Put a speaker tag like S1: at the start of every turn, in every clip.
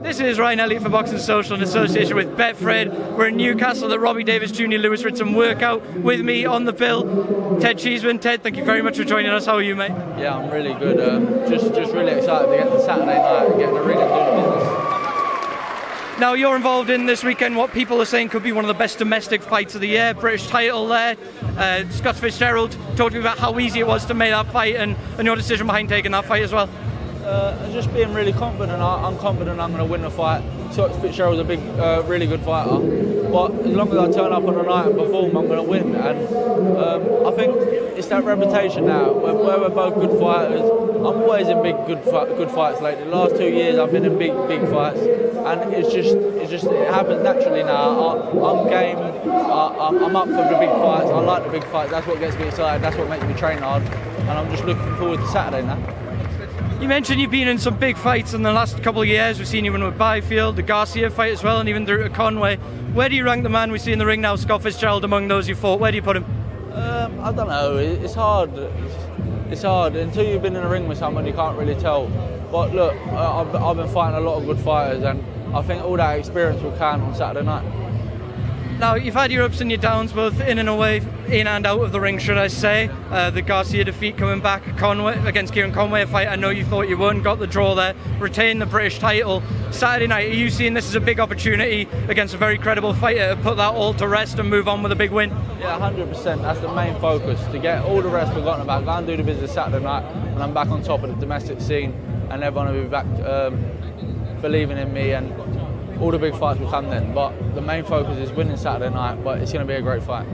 S1: This is Ryan Elliott for Boxing Social in association with Betfred. We're in Newcastle at Robbie Davies Jr. Lewis Ritson workout. With me on the bill, Ted Cheeseman. Ted, thank you very much for joining us. How are you, mate?
S2: Yeah, I'm really good. Uh, just, just really excited to get to Saturday night and get in really do business.
S1: Now you're involved in this weekend what people are saying could be one of the best domestic fights of the year. British title there. Uh, Scott Fitzgerald talked to me about how easy it was to make that fight and, and your decision behind taking that fight as well.
S2: Uh, just being really confident. I, I'm confident I'm going to win the fight. Scott Fitzgerald's a big, uh, really good fighter. But as long as I turn up on the night and perform, I'm going to win. And um, I think it's that reputation now. Where, where we're both good fighters. I'm always in big, good, good fights lately. The last two years, I've been in big, big fights, and it's just, it's just, it happens naturally now. I, am game. I, I'm up for the big fights. I like the big fights. That's what gets me excited. That's what makes me train hard. And I'm just looking forward to Saturday now.
S1: You mentioned you've been in some big fights in the last couple of years. We've seen you win with Byfield, the Garcia fight as well, and even through to Conway. Where do you rank the man we see in the ring now, Scott Fitzgerald, among those you fought? Where do you put him?
S2: Um, I don't know. It's hard. It's hard until you've been in a ring with someone. You can't really tell. But look, I've, I've been fighting a lot of good fighters, and I think all that experience will count on Saturday night.
S1: Now, you've had your ups and your downs both in and away, in and out of the ring, should I say. Uh, the Garcia defeat coming back Conway, against Kieran Conway, a fight I know you thought you won, got the draw there, retained the British title. Saturday night, are you seeing this as a big opportunity against a very credible fighter to put that all to rest and move on with a big win?
S2: Yeah, 100%. That's the main focus, to get all the rest forgotten about. Go and do the business Saturday night, and I'm back on top of the domestic scene, and everyone will be back um, believing in me and all the big fights will come then. But the main focus is winning Saturday night, but it's going to be a great fight.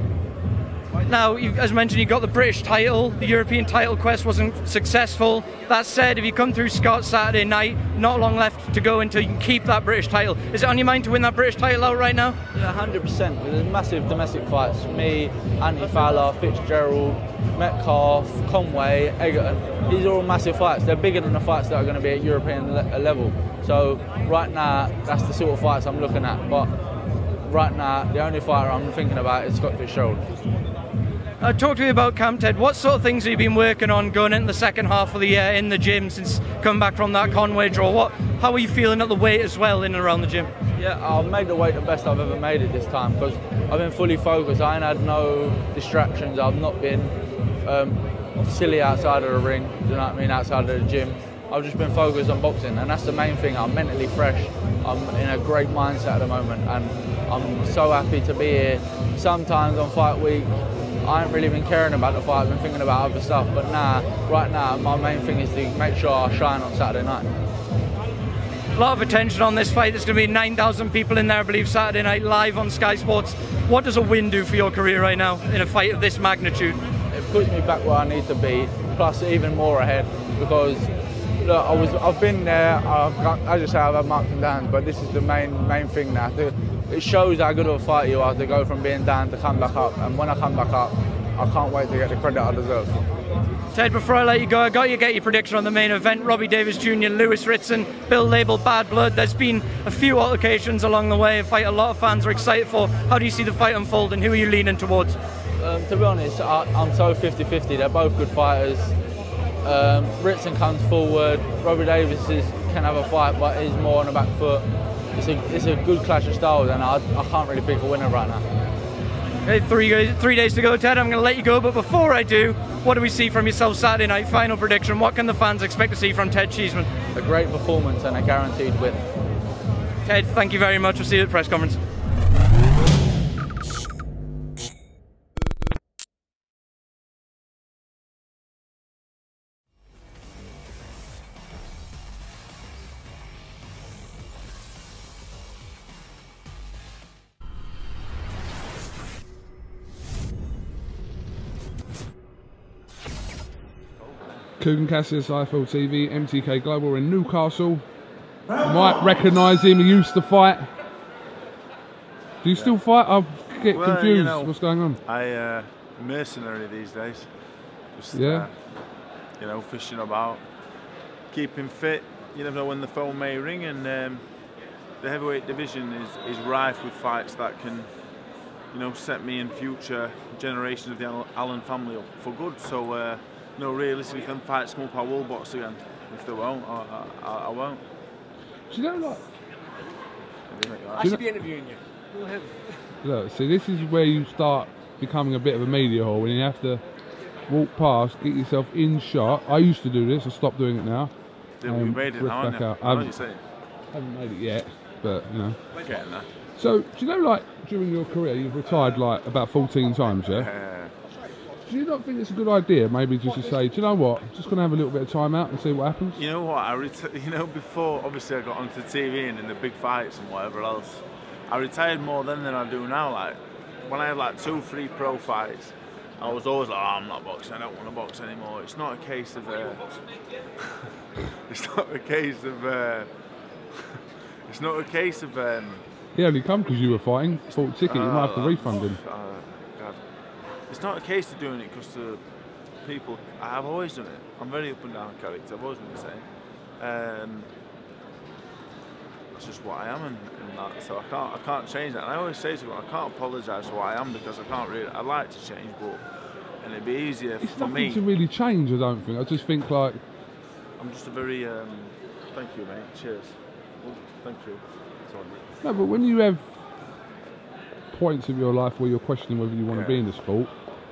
S1: Now, as mentioned, you got the British title. The European title quest wasn't successful. That said, if you come through Scott Saturday night, not long left to go until you can keep that British title. Is it on your mind to win that British title out right now?
S2: Yeah, 100%. There's massive domestic fights. Me, Anthony Fowler, Fitzgerald, Metcalf, Conway, Egerton. These are all massive fights. They're bigger than the fights that are going to be at European le- level. So right now, that's the sort of fights I'm looking at. But right now, the only fighter I'm thinking about is Scott Fitzgerald.
S1: Uh, talk to me about Camp Ted. What sort of things have you been working on going into the second half of the year in the gym since coming back from that Conway draw? What, how are you feeling at the weight as well in and around the gym?
S2: Yeah, I've made the weight the best I've ever made it this time because I've been fully focused. I ain't had no distractions. I've not been um, silly outside of the ring. Do you know what I mean? Outside of the gym. I've just been focused on boxing, and that's the main thing. I'm mentally fresh. I'm in a great mindset at the moment, and I'm so happy to be here. Sometimes on fight week, I ain't really been caring about the fight. I've been thinking about other stuff. But now, right now, my main thing is to make sure I shine on Saturday night.
S1: A lot of attention on this fight. There's going to be 9,000 people in there, I believe, Saturday night live on Sky Sports. What does a win do for your career right now in a fight of this magnitude?
S2: It puts me back where I need to be, plus even more ahead because look, I was, I've been there. I've got, as I say, I've had marks and downs, but this is the main main thing now. It shows how good of a fighter you are to go from being down to come back up. And when I come back up, I can't wait to get the credit I deserve.
S1: Ted, before I let you go, I got you get your prediction on the main event. Robbie Davies Jr., Lewis Ritson, Bill Label, Bad Blood. There's been a few altercations along the way, a fight a lot of fans are excited for. How do you see the fight unfold and who are you leaning towards?
S2: Um, to be honest, I, am so 50 50. They're both good fighters. Um, Ritson comes forward. Robbie Davies is, can have a fight, but he's more on the back foot. It's a, it's a good clash of styles, and I, I can't really pick a winner right now.
S1: Okay, three, three days to go, Ted. I'm going to let you go, but before I do, what do we see from yourself Saturday night? Final prediction. What can the fans expect to see from Ted Cheeseman?
S2: A great performance and a guaranteed win.
S1: Ted, thank you very much. We'll see you at the press conference.
S3: Kugan Cassius, IFL TV, MTK Global. In Newcastle. You might recognise him, he used to fight. Do you still fight? I get
S4: Well,
S3: confused.
S4: you know,
S3: What's going on?
S4: I uh, mercenary these days. Just
S3: Yeah.
S4: uh, you know, fishing about, keeping fit. You never know when the phone may ring, and um, the heavyweight division is, is rife with fights that can, you know, set me in future generations of the Allen family up for good. So, uh, you know, realistically, if them fights come up, I will box again. If they won't, I, I, I won't.
S3: Do you know, like,
S5: I should be interviewing you. Go ahead.
S3: Look, see, this is where you start becoming a bit of a media whore when you have to walk past, get yourself in shot. I used to do this. I stopped doing it now.
S4: Yeah, we
S3: Um,
S4: made it now,
S3: back out.
S4: I know what
S3: Um, haven't made it yet, but you know.
S4: Getting there.
S3: So, do you know, like during your career, you've retired like about 14 times, yeah?
S4: Uh,
S3: Do you not think it's a good idea, maybe just to say, do you know what, I'm just gonna have a little bit of time out and see what happens?
S4: You know what? I reti- you know before obviously I got onto TV and in the big fights and whatever else. I retired more then than I do now. Like when I had like two, three pro fights, I was always like, oh, I'm not boxing. I don't want to box anymore. It's not a case of. Uh, it's not a case of. Uh, it's not a case of. Um,
S3: He only come because you were fighting, bought a ticket, you might have to
S4: uh,
S3: refund him.
S4: uh. It's not a case of doing it because the people. I've always done it. I'm very up and down character. I've always been the same. Um, it's just what I am, and, and that. So I can't. I can't change that. And I always say to people, I can't apologise for what I am because I can't really. I'd like to change, but and it'd be easier
S3: It's
S4: for me.
S3: to really change, I don't think. I just think like,
S4: I'm just a very. Um, thank you, mate. Cheers. Thank you. Sorry.
S3: no, but when you have points of your life where you're questioning whether you want
S4: Yeah.
S3: to be in the sport,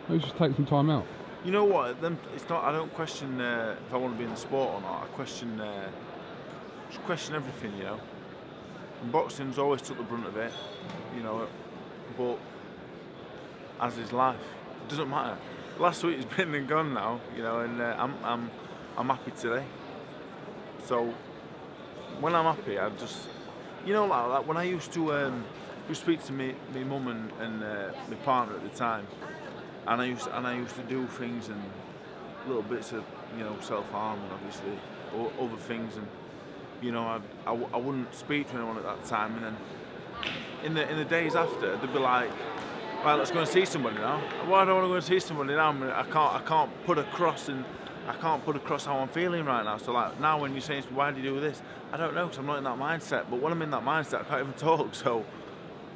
S3: maybe just take some time out.
S4: You know what? Then it's not. I don't question uh, if I want to be in the sport or not. I question. Uh, just question everything. You know. And boxing's always took the brunt of it. You know. But as is life, it doesn't matter. Last week's been and gone now. You know, and uh, I'm I'm I'm happy today. So when I'm happy, I just you know like, like when I used to um, to speak to me my mum and, and uh, my partner at the time and I used and I used to do things and little bits of you know self harm and obviously or other things. And you know I, I, I wouldn't speak to anyone at that time. And then in the in the days after they'd be like right let's go and see somebody now. Why do I want to go and see somebody now? I, mean, I can't I can't put across and I can't put across how I'm feeling right now. So like now when you're saying why do you do this? I don't know because I'm not in that mindset. But when I'm in that mindset I can't even talk. So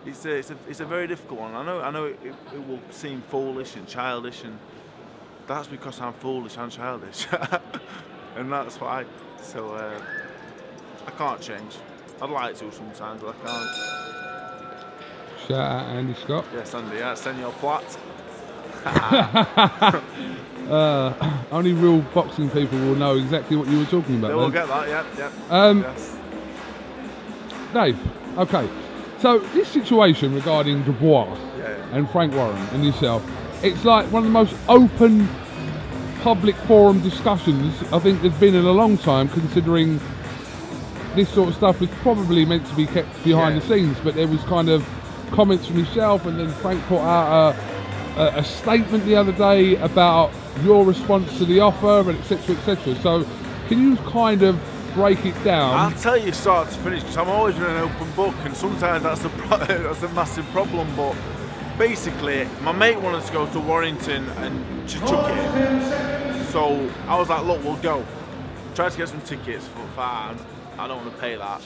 S4: it's a, it's a, it's a very difficult one. I know, I know it, it, it will seem foolish and childish, and that's because I'm foolish and childish, and that's why. So uh, I can't change. I'd like to sometimes, but I can't.
S3: Shout out Andy Scott.
S4: Yes, Andy, yeah, send your plot.
S3: Uh, only real boxing people will know exactly what you were talking about.
S4: They will
S3: then.
S4: get that, yeah, yeah.
S3: Um,
S4: yes.
S3: Dave, okay. So this situation regarding Dubois
S4: Yeah.
S3: and Frank Warren and yourself, it's like one of the most open public forum discussions I think there's been in a long time considering this sort of stuff was probably meant to be kept behind
S4: Yeah.
S3: the scenes, but there was kind of comments from yourself and then Frank put out a, a, a statement the other day about your response to the offer and etc etc. So can you kind of break it down?
S4: I'll tell you start to finish because I'm always in an open book, and sometimes that's a that's a massive problem. But basically, my mate wanted to go to Warrington and chuck it. So I was like, look, we'll go. Tried to get some tickets for fine. I don't want to pay that.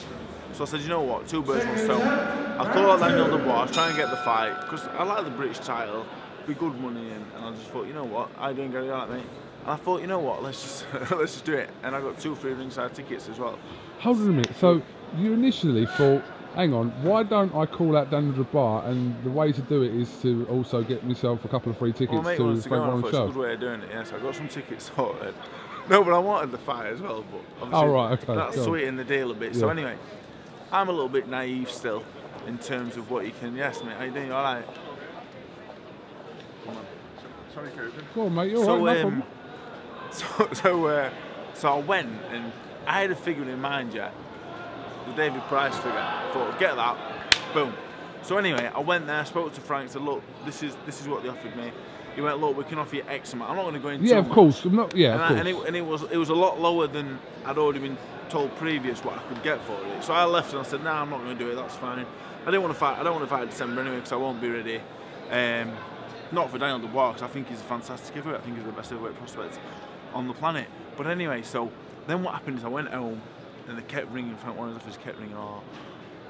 S4: So I said, you know what, two birds, one stone. I'll call out Daniel Dubois, try and get the fight because I like the British title, be good money, and, and I just thought, you know what, I didn't get it out, mate. And I thought, you know what, let's just let's just do it. And I got two free ringside tickets as well.
S3: Hold on a minute. So you initially thought, hang on, why don't I call out Daniel Dubois? And the way to do it is to also get myself a couple of free tickets
S4: Well, mate
S3: to
S4: go
S3: Frank Warren
S4: thought it's a good way of doing it. Yes, I got some tickets sorted. No, but I wanted the fight as well. But obviously
S3: Oh, right, okay,
S4: That's
S3: cool.
S4: sweetening the deal a bit. So anyway, I'm a little bit naive still in terms of what you can. Yes, mate. How you doing? All right. Come on. Sorry, Kirby.
S3: Go on, mate. You're
S4: So,
S3: right, no
S4: um. so, so, uh, so I went and I had a figure in mind, yeah, the David Price figure. I thought, get that, boom. So anyway, I went there, spoke to Frank, said, look, this is this is what they offered me. He went, look, we can offer you X amount. I'm not going to go into
S3: Yeah, of course. I'm not. Yeah,
S4: And,
S3: of
S4: I,
S3: course.
S4: and, it, and it was it was a lot lower than I'd already been told previous what I could get for it. So I left and I said, nah, I'm not going to do it. That's fine. I didn't want to fight. I don't want to fight in December anyway because I won't be ready. Um, not for Daniel Dubois because I think he's a fantastic heavyweight. I think he's the best heavyweight prospect on the planet. But anyway, so then what happened is I went home and they kept ringing. Frank Warren's office kept ringing. Oh,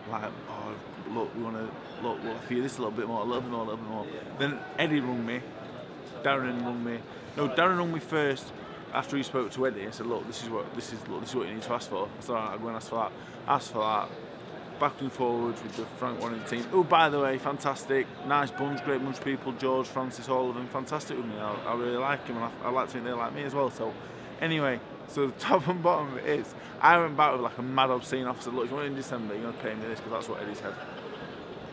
S4: like, oh, look, we want to look. We'll you this a little bit more, a little bit more, a little bit more. Then Eddie rung me. Darren rung me. No, Darren rung me first after he spoke to Eddie. I said, look, this is what this is. Look, this is what you need to ask for. I said, all right, I'll go and ask for that. Asked for that. Backwards and forwards with the Frank Warren team. Oh, by the way, fantastic, nice bunch, great bunch of people. George, Francis, all of them, fantastic with me. I, I really like them, and I, I like to think they like me as well. So, anyway, so the top and bottom of it is, I went back with like a mad obscene officer. Look, if you want in December, you're gonna pay me this because that's what Eddie said.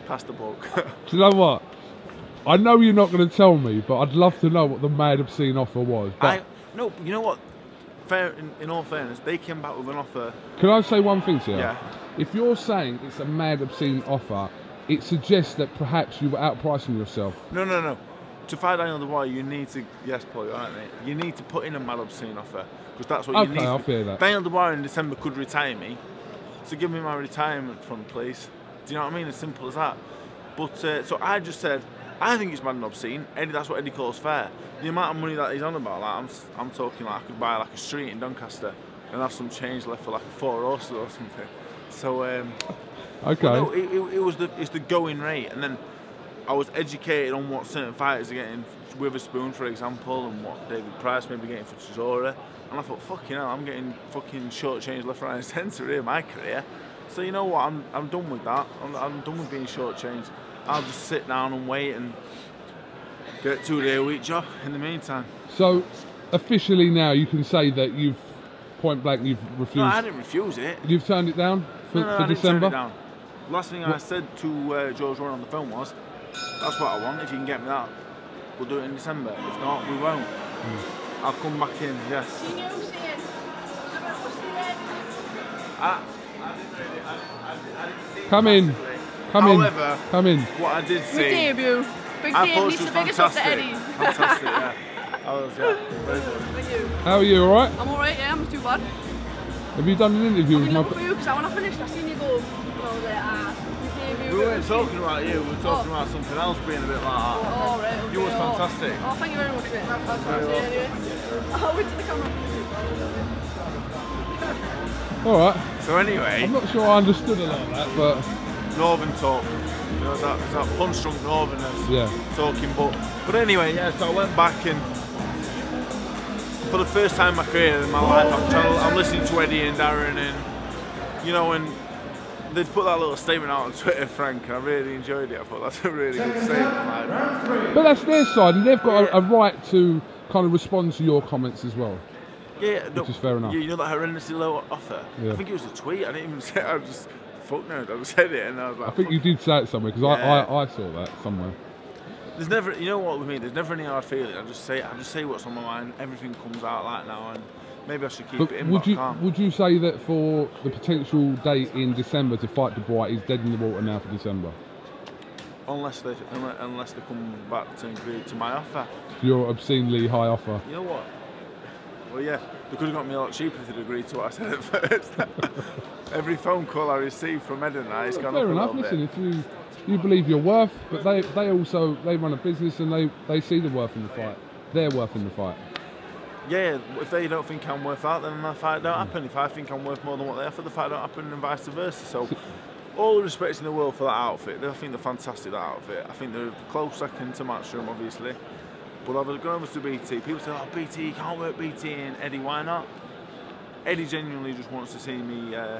S4: Pass the book.
S3: Do you know what? I know you're not going to tell me, but I'd love to know what the mad obscene offer was. But
S4: I no, you know what? Fair, in, in all fairness, they came back with an offer.
S3: can I say one thing to you?
S4: Yeah.
S3: If you're saying it's a mad obscene offer, it suggests that perhaps you were outpricing yourself.
S4: No, no, no. To fight Daniel Dubois, you need to yes, Paul, you're right, mate. You need to put in a mad obscene offer because that's what
S3: Okay,
S4: you need.
S3: Okay, I'll feel that.
S4: Daniel Dubois in December could retire me, so give me my retirement fund, please. Do you know what I mean? As simple as that. But uh, so I just said, I think it's mad and obscene. Eddie, that's what Eddie calls fair. The amount of money that he's on about, like I'm, I'm talking like I could buy like a street in Doncaster and have some change left for like a four horses or something. So um,
S3: Okay.
S4: no, it, it, it was the it's the going rate, and then I was educated on what certain fighters are getting. Witherspoon, for example, and what David Price may be getting for Chisora. And I thought, fucking hell, I'm getting fucking shortchanged left, right, and centre here in my career. So you know what? I'm, I'm done with that. I'm, I'm done with being shortchanged. I'll just sit down and wait and get a two day a week job in the meantime.
S3: So, officially now, you can say that you've point blank you've refused.
S4: No, I didn't refuse it.
S3: You've turned it down for,
S4: no, no,
S3: for
S4: I didn't
S3: December.
S4: turn it down. Last thing I said to uh, George Warren on the phone was, "That's what I want. If you can get me that, we'll do it in December. If not, we won't.
S3: Hmm.
S4: I'll come back in. Yes." I, I didn't really. I, I, I didn't see it
S3: Come in.
S4: Massively.
S3: Come
S4: However,
S3: in. Come in.
S4: what I did
S6: Big
S4: see,
S6: debut. Big
S4: I
S6: Dave
S4: thought
S6: needs
S4: she
S6: the biggest up to
S4: fantastic.
S6: Eddie.
S4: Fantastic, yeah. I was, yeah, very good.
S6: Thank you.
S3: How are you? All right?
S6: I'm alright, yeah, I'm not too bad.
S3: Have you done an interview
S6: I'm
S3: with
S6: in
S3: my?
S6: looking for you because I want to finish. I seen you go, you know, the big debut.
S4: We weren't talking about you. We were talking
S6: Oh.
S4: about something else being a bit like that.
S6: Oh, right, okay.
S4: You was
S6: oh.
S4: fantastic.
S6: Oh, thank you very much, mate. That's what show anyway i'll wait to the camera.
S3: All right.
S4: So anyway,
S3: I'm not sure I understood a lot of that, but
S4: Northern talk. You know, it's that, it's that punch drunk Northerners
S3: yeah.
S4: talking. But but anyway, yeah. So I went back and for the first time in my career in my life, I'm trying to, I'm listening to Eddie and Darren and you know when they put that little statement out on Twitter, Frank, and I really enjoyed it. I thought that's a really good statement. Like,
S3: But that's their side, and they've got a, a right to kind of respond to your comments as well.
S4: yeah, no,
S3: is fair enough.
S4: You, you know that horrendously low offer.
S3: Yeah.
S4: I think it was a tweet. I didn't even say. It, I just fuck no. I said it, and I was like,
S3: I think you did say it somewhere because
S4: Yeah.
S3: I, I, I saw that somewhere.
S4: There's never, you know what with me. There's never any hard feeling. I just say, I just say what's on my mind. Everything comes out like now, and maybe I should keep
S3: But
S4: it in.
S3: would you would you say that for the potential date in December to fight Dubois is dead in the water now for December?
S4: unless they, unless they come back to agree to my offer.
S3: Your obscenely high offer.
S4: You know what? Well, yeah, they could have got me a lot cheaper if they'd agreed to what I said at first. Every phone call I received from Ed and I, it's gone
S3: Fair
S4: up a
S3: Fair
S4: enough.
S3: Listen,
S4: bit.
S3: if you you believe your worth, but they they also they run a business and they they see the worth in the fight. Their worth in the fight.
S4: Yeah, if they don't think I'm worth that, then the fight don't happen. If I think I'm worth more than what they offer, the fight don't happen, and vice versa. So, all the respect in the world for that outfit. I think they're fantastic. That outfit. I think they're close second to Matchroom, obviously. But I've gone over to BT. People say, "Oh, BT, you can't work BT." And Eddie, why not? Eddie genuinely just wants to see me uh,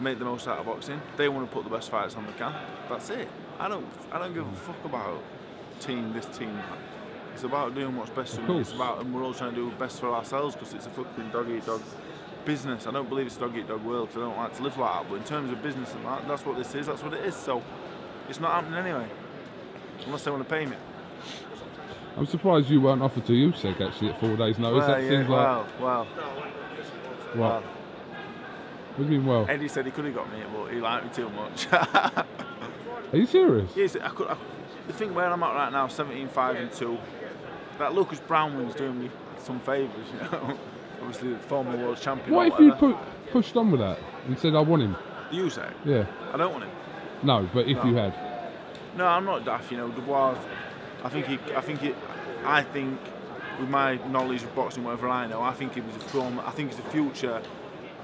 S4: make the most out of boxing. They want to put the best fighters on the can. That's it. I don't. I don't give a fuck about team this team. that. It's about doing what's best for me. It's about, and we're all trying to do what's best for ourselves because it's a fucking dog eat dog business. I don't believe it's dog eat dog world 'cause I don't like to live like that. But in terms of business and that, that's what this is. That's what it is. So it's not happening anyway, unless they want to pay me.
S3: I'm surprised you weren't offered to Usyk actually at four days' notice.
S4: well,
S3: that
S4: yeah,
S3: seems like
S4: well, well, well.
S3: What do you mean well?
S4: Eddie said he could have got me, but he liked me too much.
S3: Are you serious?
S4: Yes, I could. I, the thing where I'm at right now, 17, 5 and 2, that Lucas Browne win's doing me some favours, you know. Obviously, the former world champion.
S3: What if you put, pushed on with that and said I want him?
S4: You say?
S3: Yeah.
S4: I don't want him.
S3: No, but if
S4: No.
S3: you had,
S4: No, I'm not daft, you know. Dubois, I think he, I think it, I think with my knowledge of boxing, whatever I know, I think he was a former, I think he's a future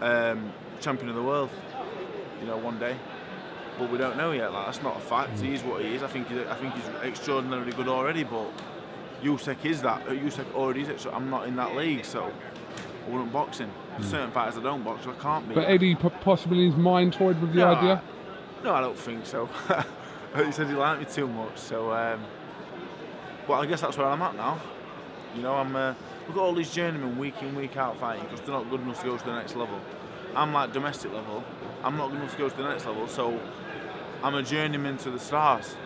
S4: um, champion of the world, you know, one day. But we don't know yet. Like that's not a fact. He is what he is. I think he's, I think he's extraordinarily good already. But Usyk is that. Uh, Usyk already is it. So I'm not in that league. So I wouldn't box him. There's certain fighters I don't box. So I can't be.
S3: but Eddie possibly in his mind toyed with the
S4: No,
S3: idea.
S4: No, I don't think so. he said he liked me too much, so. Um, but I guess that's where I'm at now. You know, I'm. Uh, look at all these journeymen week in, week out fighting because they're not good enough to go to the next level. I'm like domestic level. I'm not good enough to go to the next level, so I'm a journeyman to the stars.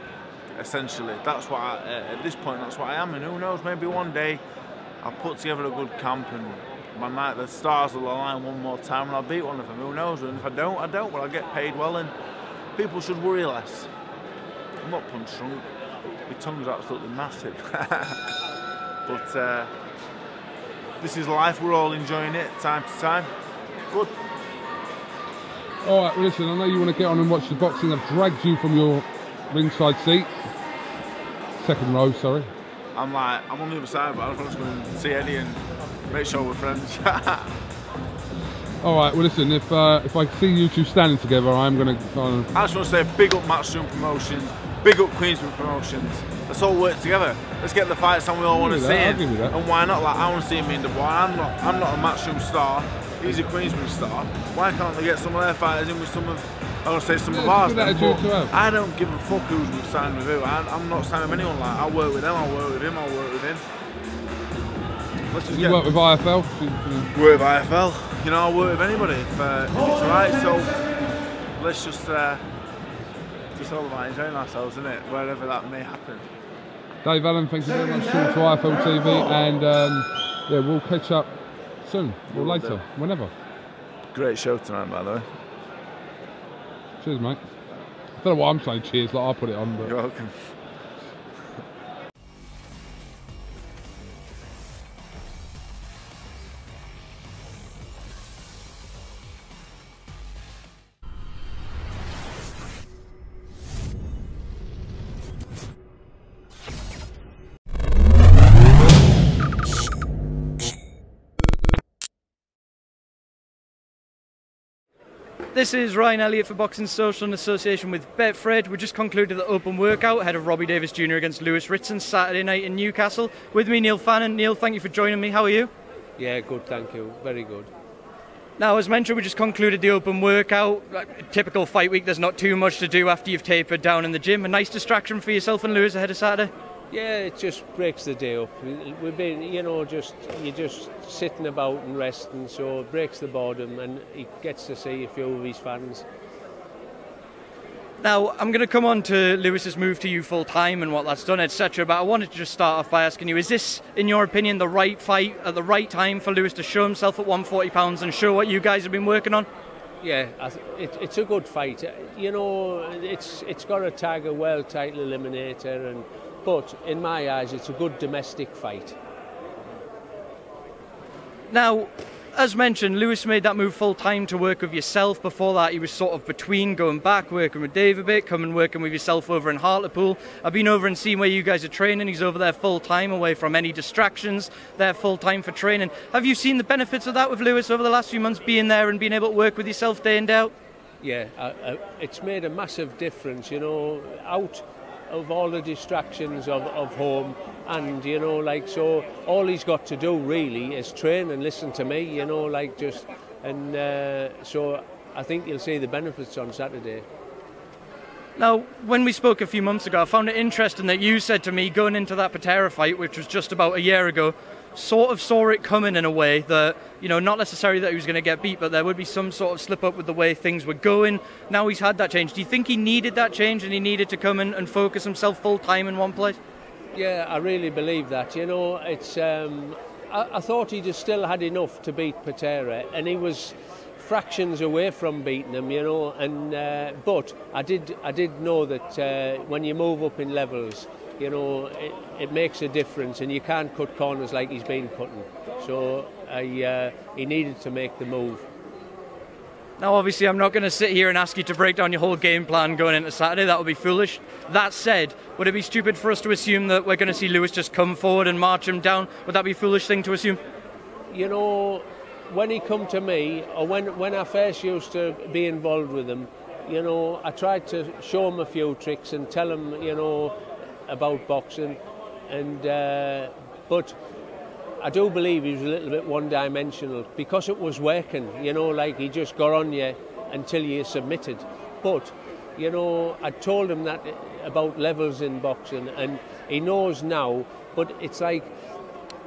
S4: Essentially, that's what I, uh, at this point. That's what I am, and who knows? Maybe one day I'll put together a good camp and my night the stars will align one more time and I'll beat one of them. Who knows? And if I don't, I don't. But I get paid well, and people should worry less. I'm not punch drunk. My tongue's absolutely massive. but uh, this is life. We're all enjoying it time to time. Good.
S3: All right, well, listen, I know you want to get on and watch the boxing. I've dragged you from your ringside seat. Second row, sorry.
S4: I'm like, I'm on the other side, but I'm just going to see Eddie and make sure we're friends.
S3: All right, well, listen, if uh, if I see you two standing together, I'm going to kind of.
S4: I just want to say big up Matchroom Promotions, big up Queensman Promotions. Let's all work together. Let's get the fights on we all want to see. And,
S3: give you that.
S4: and why not? Like I want to see him in the boy. I'm not. I'm not a Matchroom star. He's a Queensman star. Why can't they get some of their fighters in with some of? I want to say some
S3: Yeah,
S4: of ours. then. I don't give a fuck who's we've signed with who. I, I'm not signing with anyone. Like I work with them. I work with him. I work with him. Let's just
S3: You
S4: get
S3: work with IFL. so, you know.
S4: work with IFL. You know, I'll work with anybody if, uh, if it's right. So let's just uh, just all about enjoying ourselves, isn't it? Wherever that may happen.
S3: Dave Allen, thank you very much for to IFL TV, and um, yeah, we'll catch up soon or
S4: Will
S3: later,
S4: do.
S3: whenever.
S4: Great show tonight, by the way.
S3: Cheers, mate. I don't know why I'm saying cheers, like I put it on, but
S4: You're welcome.
S1: This is Ryan Elliott for Boxing Social in association with Betfred. We just concluded the open workout ahead of Robbie Davies Jr. against Lewis Ritson Saturday night in Newcastle. With me, Neil Fannan. Neil, thank you for joining me. How are you?
S5: Yeah, good, thank you. Very good.
S1: Now, as mentioned, we just concluded the open workout. Like, Typical fight week, there's not too much to do after you've tapered down in the gym. A nice distraction for yourself and Lewis ahead of Saturday.
S5: Yeah, it just breaks the day up. We- We've been, you know, just you're just sitting about and resting, so it breaks the boredom, and he gets to see a few of his fans.
S1: Now, I'm going to come on to Lewis's move to you full time and what that's done, etc. But I wanted to just start off by asking you: Is this, in your opinion, the right fight at the right time for Lewis to show himself at 140 pounds and show what you guys have been working on?
S5: Yeah, it, it's a good fight. You know, it's it's got a tag a world title eliminator, and but in my eyes, it's a good domestic fight.
S1: Now, as mentioned, Lewis made that move full time to work with yourself. Before that, he was sort of between going back, working with Dave a bit, coming working with yourself over in Hartlepool. I've been over and seen where you guys are training. He's over there full time, away from any distractions. There full time for training. Have you seen the benefits of that with Lewis over the last few months, being there and being able to work with yourself day in day out?
S5: Yeah, uh, uh, it's made a massive difference, you know, out of all the distractions of, of home. And, you know, like, so all he's got to do really is train and listen to me, you know, like just, and uh, so I think you'll see the benefits on Saturday.
S1: Now, when we spoke a few months ago, I found it interesting that you said to me going into that Patera fight, which was just about a year ago, sort of saw it coming in a way that, you know, not necessarily that he was going to get beat, but there would be some sort of slip up with the way things were going. Now he's had that change. Do you think he needed that change and he needed to come in and focus himself full time in one place?
S5: Yeah, I really believe that. You know, it's. Um, I, I thought he just still had enough to beat Patera, and he was fractions away from beating him. You know, and uh, but I did. I did know that uh, when you move up in levels, you know, it makes a difference, and you can't cut corners like he's been cutting. So I, uh, he needed to make the move.
S1: Now, obviously, I'm not going to sit here and ask you to break down your whole game plan going into Saturday. That would be foolish. That said, would it be stupid for us to assume that we're going to see Lewis just come forward and march him down? Would that be a foolish thing to assume?
S5: you know, when he come to me, or when, when I first used to be involved with him, you know, I tried to show him a few tricks and tell him, you know, about boxing. And uh, but I do believe he was a little bit one-dimensional because it was working. You know, like he just got on you until you submitted. But you know, I told him that about levels in boxing, and he knows now. But it's like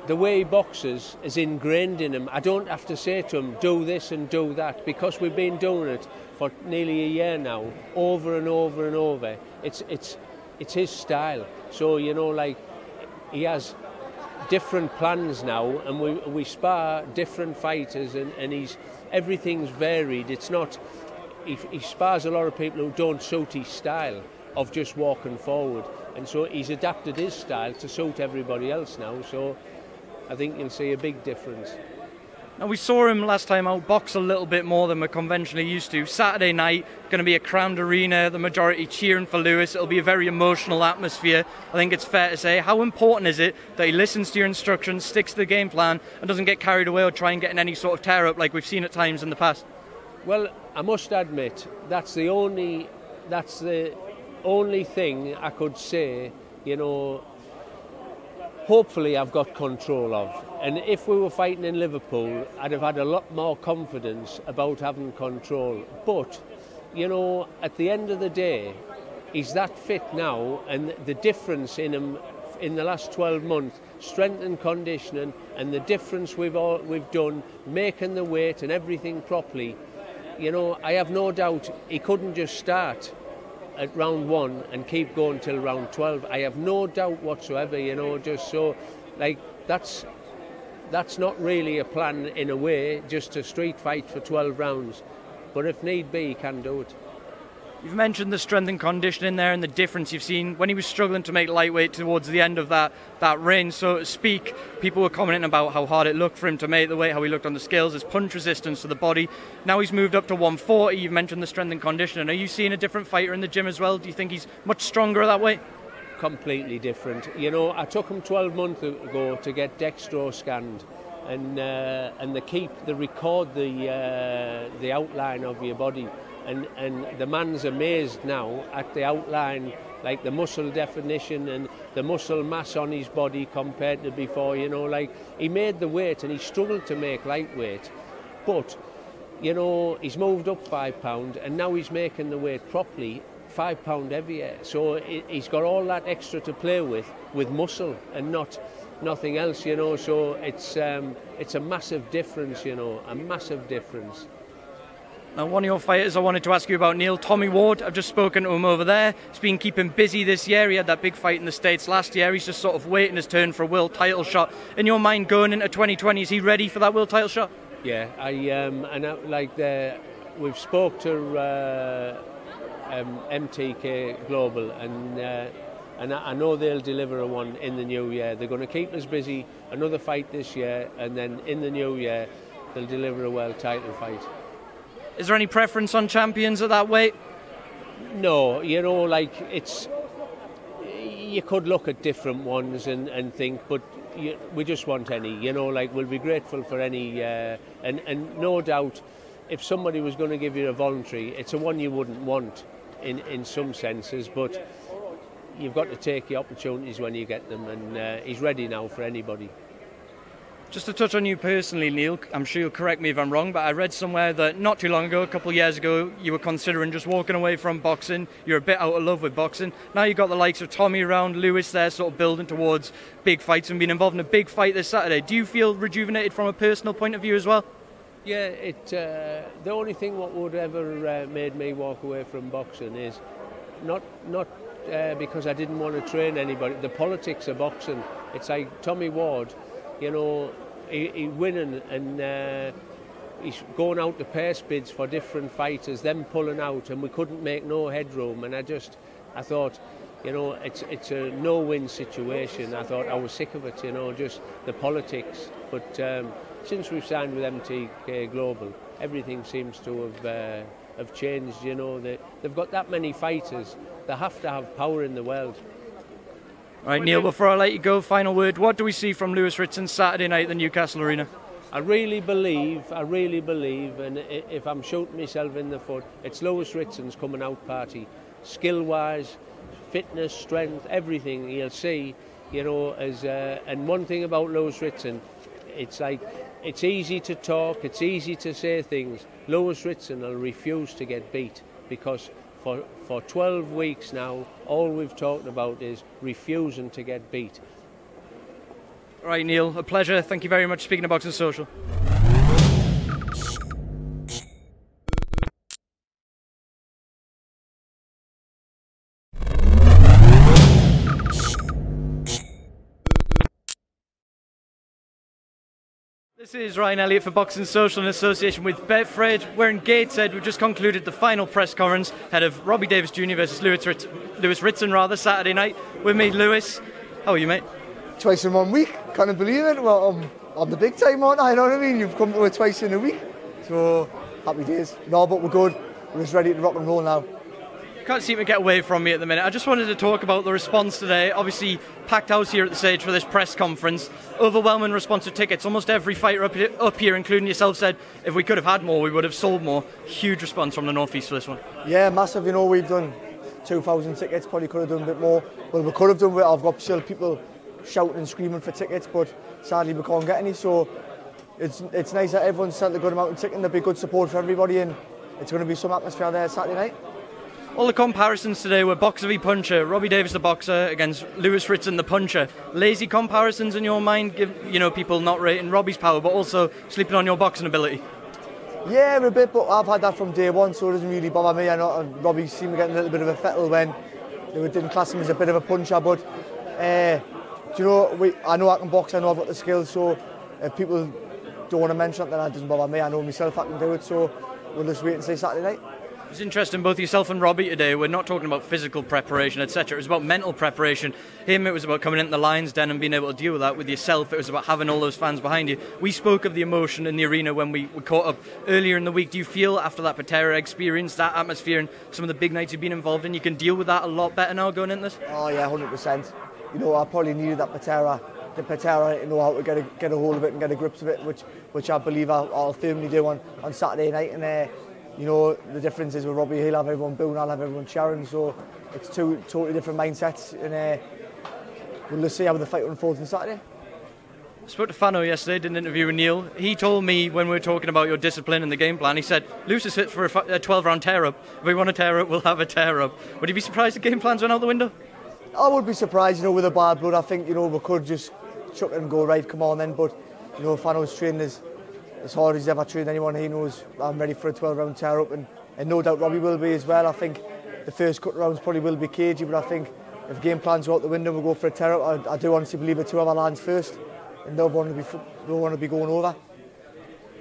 S5: the way he boxes is ingrained in him. I don't have to say to him, do this and do that, because we've been doing it for nearly a year now, over and over and over. It's, it's, it's his style. So, you know, like, he has different plans now, and we, we spar different fighters, and, and he's, everything's varied. It's not, he, he spars a lot of people who don't suit his style of just walking forward. And so he's adapted his style to suit everybody else now. So I think you'll see a big difference.
S1: Now we saw him last time out box a little bit more than we're conventionally used to. Saturday night, going to be a crammed arena, the majority cheering for Lewis. It'll be a very emotional atmosphere. I think it's fair to say. How important is it that he listens to your instructions, sticks to the game plan, and doesn't get carried away or try and get in any sort of tear up like we've seen at times in the past?
S5: Well, I must admit that's the only that's the only thing I could say. You know, hopefully I've got control of. And if we were fighting in Liverpool, I'd have had a lot more confidence about having control. But, you know, at the end of the day, he's that fit now, and the difference in him in the last 12 months, strength and conditioning, and the difference we've all we've done, making the weight and everything properly. You know, I have no doubt he couldn't just start at round one and keep going till round 12. I have no doubt whatsoever, you know, just so, like, that's that's not really a plan in a way, just a street fight for 12 rounds. But if need be, can do it.
S1: You've mentioned the strength and conditioning there and the difference you've seen when he was struggling to make lightweight towards the end of that, that reign, so to speak. People were commenting about how hard it looked for him to make the weight, how he looked on the scales, his punch resistance to the body. Now he's moved up to 140. You've mentioned the strength and conditioning. Are you seeing a different fighter in the gym as well? Do you think he's much stronger that way?
S5: Completely different. You know, I took him 12 months ago to get DEXA scanned. And uh, and the keep the record the uh, the outline of your body and, and the man's amazed now at the outline, like the muscle definition and the muscle mass on his body compared to before. You know, like he made the weight and he struggled to make lightweight, but you know he's moved up five pound and now he's making the weight properly five pound heavier. So he's got all that extra to play with with muscle and not nothing else. You know, so it's um, it's a massive difference. You know, a massive difference.
S1: Now, one of your fighters I wanted to ask you about, Neil, Tommy Ward. I've just spoken to him over there. He's been keeping busy this year. He had that big fight in the States last year. He's just sort of waiting his turn for a world title shot. In your mind, going into 2020, is he ready for that world title shot?
S5: Yeah, I um, and like the, we've spoke to uh, um, MTK Global, and uh, and I know they'll deliver a one in the new year. They're going to keep us busy. Another fight this year, and then in the new year, they'll deliver a world title fight.
S1: Is there any preference on champions at that weight?
S5: No, you know, like it's. You could look at different ones and, and think, but you, we just want any. You know, like we'll be grateful for any, uh, and and no doubt, if somebody was going to give you a voluntary, it's a one you wouldn't want, in in some senses, but you've got to take the opportunities when you get them, and uh, he's ready now for anybody.
S1: Just to touch on you personally, Neil, I'm sure you'll correct me if I'm wrong, but I read somewhere that not too long ago, a couple of years ago, you were considering just walking away from boxing. You're a bit out of love with boxing. Now you've got the likes of Tommy around, Lewis there, sort of building towards big fights and being involved in a big fight this Saturday. Do you feel rejuvenated from a personal point of view as well?
S5: Yeah, it. Uh, the only thing what would ever uh, made me walk away from boxing is not not uh, because I didn't want to train anybody. The politics of boxing. It's like Tommy Ward. you know, he, he winning and uh, he's going out to purse bids for different fighters, them pulling out, and we couldn't make no headroom. And I just, I thought, you know, it's it's a no-win situation. I thought I was sick of it, you know, just the politics. But um, since we've signed with MTK Global, everything seems to have uh, have changed. You know, they, they've got that many fighters. They have to have power in the world.
S1: Right, Neil, before I let you go, final word. What do we see from Lewis Ritson Saturday night at the Newcastle Arena?
S5: I really believe, I really believe, and if I'm shooting myself in the foot, it's Lewis Ritson's coming out party. Skill wise, fitness, strength, everything you'll see, you know, as, uh, and one thing about Lewis Ritson, it's like, it's easy to talk, it's easy to say things. Lewis Ritson will refuse to get beat because For, for 12 weeks now, all we've talked about is refusing to get beat.
S1: Right, Neil, a pleasure. Thank you very much for speaking to Boxing Social. This is Ryan Elliott for Boxing Social in association with Betfred. We're in Gateshead. We've just concluded the final press conference ahead of Robbie Davies Jr. versus Lewis, Ritz- Lewis Ritson rather Saturday night. With me, Lewis. How are you, mate?
S7: twice in one week. Can't believe it. Well, I'm, I'm the big time, aren't I? You know what I mean? You've come to twice in a week. So, happy days. No, but we're good. We're just ready to rock and roll now.
S1: Can't seem to get away from me at the minute. I just wanted to talk about the response today. Obviously, packed house here at the stage for this press conference. Overwhelming response to tickets. Almost every fighter up here, up here, including yourself, said if we could have had more, we would have sold more. Huge response from the Northeast for this one.
S7: Yeah, massive. You know, we've done 2,000 tickets. Probably could have done a bit more. Well, we could have done. I've got still people shouting and screaming for tickets, but sadly we can't get any. So it's it's nice that everyone's sent a good amount of tickets. There'll be good support for everybody, and it's going to be some atmosphere there Saturday night.
S1: All the comparisons today were boxer v puncher. Robbie Davies, the boxer, against Lewis Ritson, the puncher. Lazy comparisons in your mind, give you know people not rating Robbie's power, but also sleeping on your boxing ability.
S7: Yeah, a bit, but I've had that from day one, so it doesn't really bother me. I know Robbie seemed to get a little bit of a fettle when they didn't class him as a bit of a puncher, but uh, do you know, we, I know I can box, I know I've got the skills, so if people don't want to mention it, then that doesn't bother me. I know myself I can do it, so we'll just wait and see Saturday night.
S1: It's interesting, both yourself and Robbie today. We're not talking about physical preparation, etc. It was about mental preparation. Him, it was about coming into the Lions Den and being able to deal with that. With yourself, it was about having all those fans behind you. We spoke of the emotion in the arena when we, we caught up earlier in the week. Do you feel after that Patera experience, that atmosphere, and some of the big nights you've been involved in, you can deal with that a lot better now going into this?
S7: Oh yeah, hundred percent. You know, I probably needed that Patera, the Patera to know how to get a, get a hold of it and get a grip of it, which which I believe I'll, I'll firmly do on, on Saturday night. And uh, you know, the difference is with Robbie, he'll have everyone booing, I'll have everyone cheering. So it's two totally different mindsets. And uh, we'll just see how the fight unfolds on Saturday.
S1: I spoke to Fano yesterday, did an interview with Neil. He told me when we were talking about your discipline and the game plan, he said, Lewis is fit for a 12 round tear up. If we want to tear up, we'll have a tear up. Would you be surprised the game plans went out the window?
S7: I would be surprised, you know, with a bad blood. I think, you know, we could just chuck it and go, right, come on then. But, you know, Fano's training as, as hard as he's ever trained anyone. He knows I'm ready for a 12 round tear up, and, and no doubt Robbie will be as well. I think the first cut rounds probably will be cagey, but I think if game plans go out the window, we'll go for a tear up. I, I do honestly believe the two other lads first, and they'll want to be, they'll want to be going over.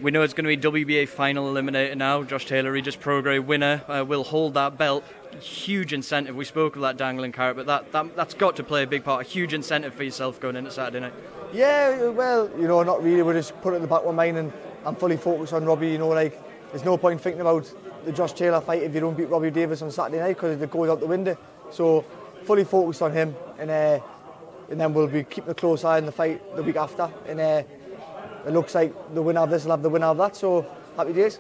S1: We know it's going to be WBA final eliminator now. Josh Taylor, Regis Prograis winner, uh, will hold that belt. Huge incentive. We spoke of that dangling carrot, but that, that, that's got to play a big part. A huge incentive for yourself going into Saturday night.
S7: Yeah, well, you know, not really. We're just put it in the back of my mind and I'm fully focused on Robbie. You know, like, there's no point thinking about the Josh Taylor fight if you don't beat Robbie Davies on Saturday night because it goes out the window. So, fully focused on him and uh, and then we'll be keeping a close eye on the fight the week after. And uh, it looks like the winner of this will have the winner of that. So, happy days.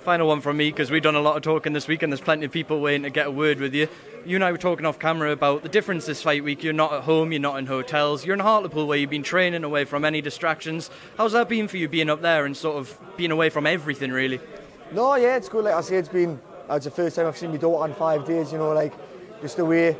S1: Final one from me because we've done a lot of talking this week and there's plenty of people waiting to get a word with you. You and I were talking off camera about the difference this fight week. You're not at home, you're not in hotels, you're in Hartlepool where you've been training away from any distractions. How's that been for you being up there and sort of being away from everything really?
S7: No, yeah, it's good. Like I say, it's been uh, it's the first time I've seen my daughter in five days. You know, like just away,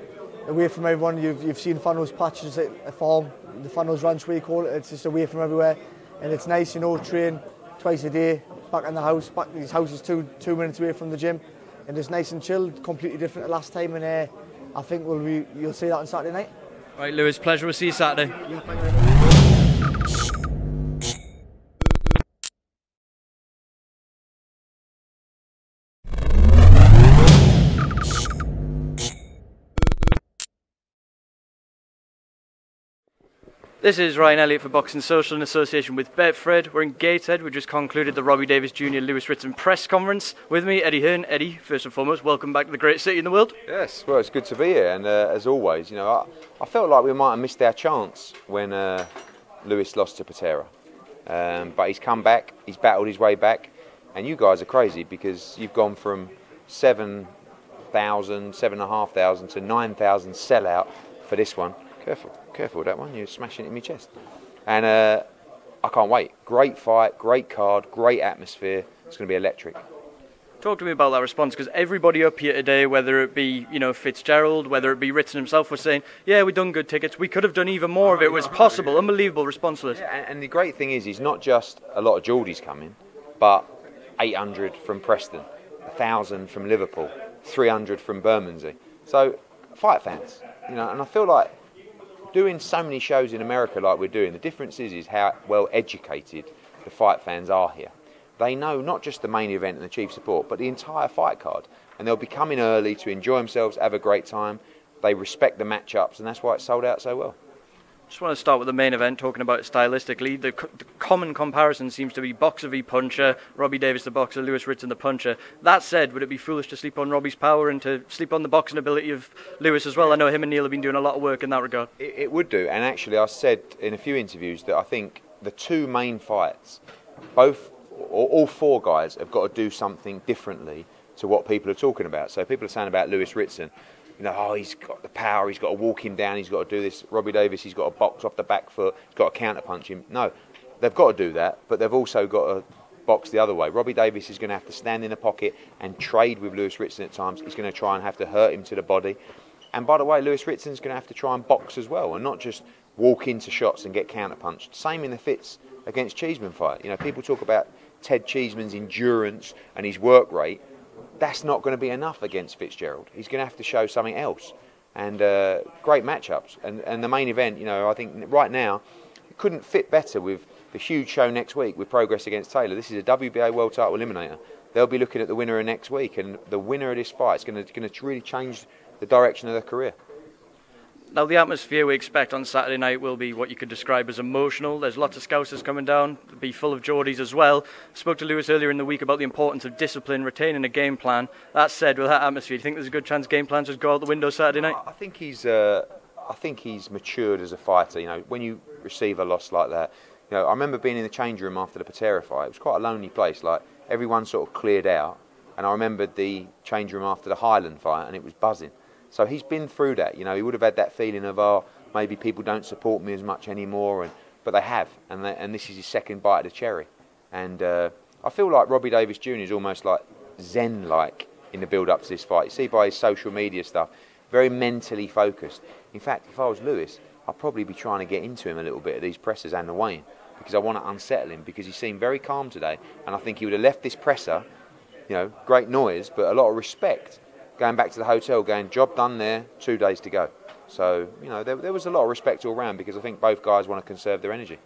S7: away from everyone. You've you've seen Fano's patches at a farm, the Fano's Ranch, we call it. It's just away from everywhere, and it's nice. You know, train twice a day, back in the house. Back his house is two two minutes away from the gym, and it's nice and chilled. Completely different to last time, and uh, I think we'll be, you'll see that on Saturday night.
S1: Right, Lewis, pleasure. We'll see you Saturday.
S7: Yeah,
S1: This is Ryan Elliott for Boxing Social in association with Betfred. We're in Gateshead. We just concluded the Robbie Davies Jr. Lewis Ritson press conference. With me, Eddie Hearn. Eddie, first and foremost, welcome back to the great city in the world.
S8: Yes, well, it's good to be here, and uh, as always, you know, I, I felt like we might have missed our chance when uh, Lewis lost to Patera, um, but he's come back, he's battled his way back, and you guys are crazy because you've gone from seven thousand, seven and a half thousand to nine thousand sellout for this one. Careful, careful with that one. You're smashing it in my chest. And uh, I can't wait. Great fight, great card, great atmosphere. It's going to be electric.
S1: Talk to me about that response because everybody up here today, whether it be you know Fitzgerald, whether it be Ritson himself, was saying, "Yeah, we've done good tickets. We could have done even more if it was possible." Unbelievable response to this.
S8: Yeah, and, and the great thing is, he's not just a lot of Geordies coming, but 800 from Preston, 1,000 from Liverpool, 300 from Bermondsey. So, fight fans, you know, and I feel like doing so many shows in America like we're doing, the difference is, is how well educated the fight fans are here. They know not just the main event and the chief support, but the entire fight card. And they'll be coming early to enjoy themselves, have a great time. They respect the matchups, and that's why it's sold out so well.
S1: I just want to start with the main event, talking about it stylistically. The, the common comparison seems to be boxer v puncher, Robbie Davies the boxer, Lewis Ritson the puncher. That said, would it be foolish to sleep on Robbie's power and to sleep on the boxing ability of Lewis as well? I know him and Neil have been doing a lot of work in that regard.
S8: It, it would do, and actually, I said in a few interviews that I think the two main fights, both or all four guys, have got to do something differently to what people are talking about. So people are saying about Lewis Ritson, you know, oh, he's got the power, he's got to walk him down, he's got to do this. Robbie Davies, he's got to box off the back foot, he's got to counter punch him. No, they've got to do that, but they've also got to box the other way. Robbie Davies is going to have to stand in the pocket and trade with Lewis Ritson at times. He's going to try and have to hurt him to the body. And by the way, Lewis Ritson's going to have to try and box as well, and not just walk into shots and get counter punched. Same in the Fitz against Cheeseman fight. You know, people talk about Ted Cheeseman's endurance and his work rate. That's not going to be enough against Fitzgerald. He's going to have to show something else. And uh, great matchups. And, and the main event, you know, I think right now, couldn't fit better with the huge show next week with Prograis against Taylor. This is a WBA World Title Eliminator. They'll be looking at the winner of next week, and the winner of this fight is going to, going to really change the direction of their career.
S1: Now, the atmosphere we expect on Saturday night will be what you could describe as emotional. There's lots of scousers coming down, It'll be full of Geordies as well. spoke to Lewis earlier in the week about the importance of discipline, retaining a game plan. That said, with that atmosphere, do you think there's a good chance game plans just go out the window Saturday night?
S8: I think he's, uh, I think he's matured as a fighter. You know, when you receive a loss like that, you know, I remember being in the change room after the Patera fight. It was quite a lonely place. Like everyone sort of cleared out, and I remembered the change room after the Hyland fight, and it was buzzing. So he's been through that. You know, he would have had that feeling of, oh, maybe people don't support me as much anymore, and but they have, and they, and this is his second bite of the cherry. And uh, I feel like Robbie Davies Jr. is almost like Zen-like in the build-up to this fight. You see by his social media stuff, very mentally focused. In fact, if I was Lewis, I'd probably be trying to get into him a little bit at these presses and the weigh because I want to unsettle him because he seemed very calm today, and I think he would have left this presser, you know, great noise, but a lot of respect going back to the hotel, going, job done there, two days to go. So, you know, there, there was a lot of respect all round because I think both guys want to conserve their energy.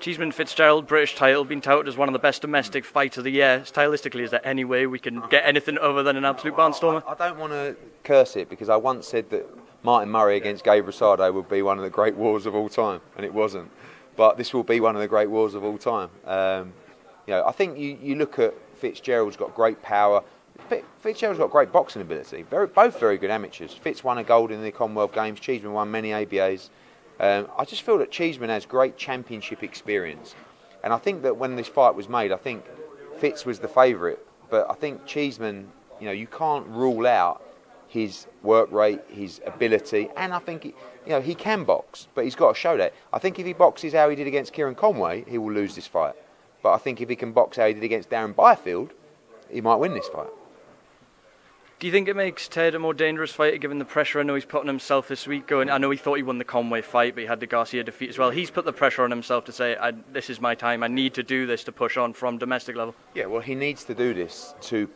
S1: Cheeseman Fitzgerald, British title, been touted as one of the best domestic fights of the year. Stylistically, is there any way we can get anything other than an absolute barnstormer?
S8: I, I don't want to curse it because I once said that Martin Murray against Gabe Rosado would be one of the great wars of all time, and it wasn't. But this will be one of the great wars of all time. Um, you know, I think you, you look at Fitzgerald's got great power. Fitzgerald's got great boxing ability. Very, both very good amateurs. Fitz won a gold in the Commonwealth Games. Cheeseman won many ABAs. Um, I just feel that Cheeseman has great championship experience, and I think that when this fight was made, I think Fitz was the favourite. But I think Cheeseman, you know, you can't rule out his work rate, his ability, and I think he, you know he can box, but he's got to show that. I think if he boxes how he did against Kieron Conway, he will lose this fight. But I think if he can box how he did against Darren Byfield, he might win this fight.
S1: Do you think it makes Ted a more dangerous fighter given the pressure I know he's put on himself this week? Going, I know he thought he won the Conway fight, but he had the Garcia defeat as well. He's put the pressure on himself to say, "This is my time. I need to do this to push on from domestic level."
S8: Yeah, well, he needs to do this to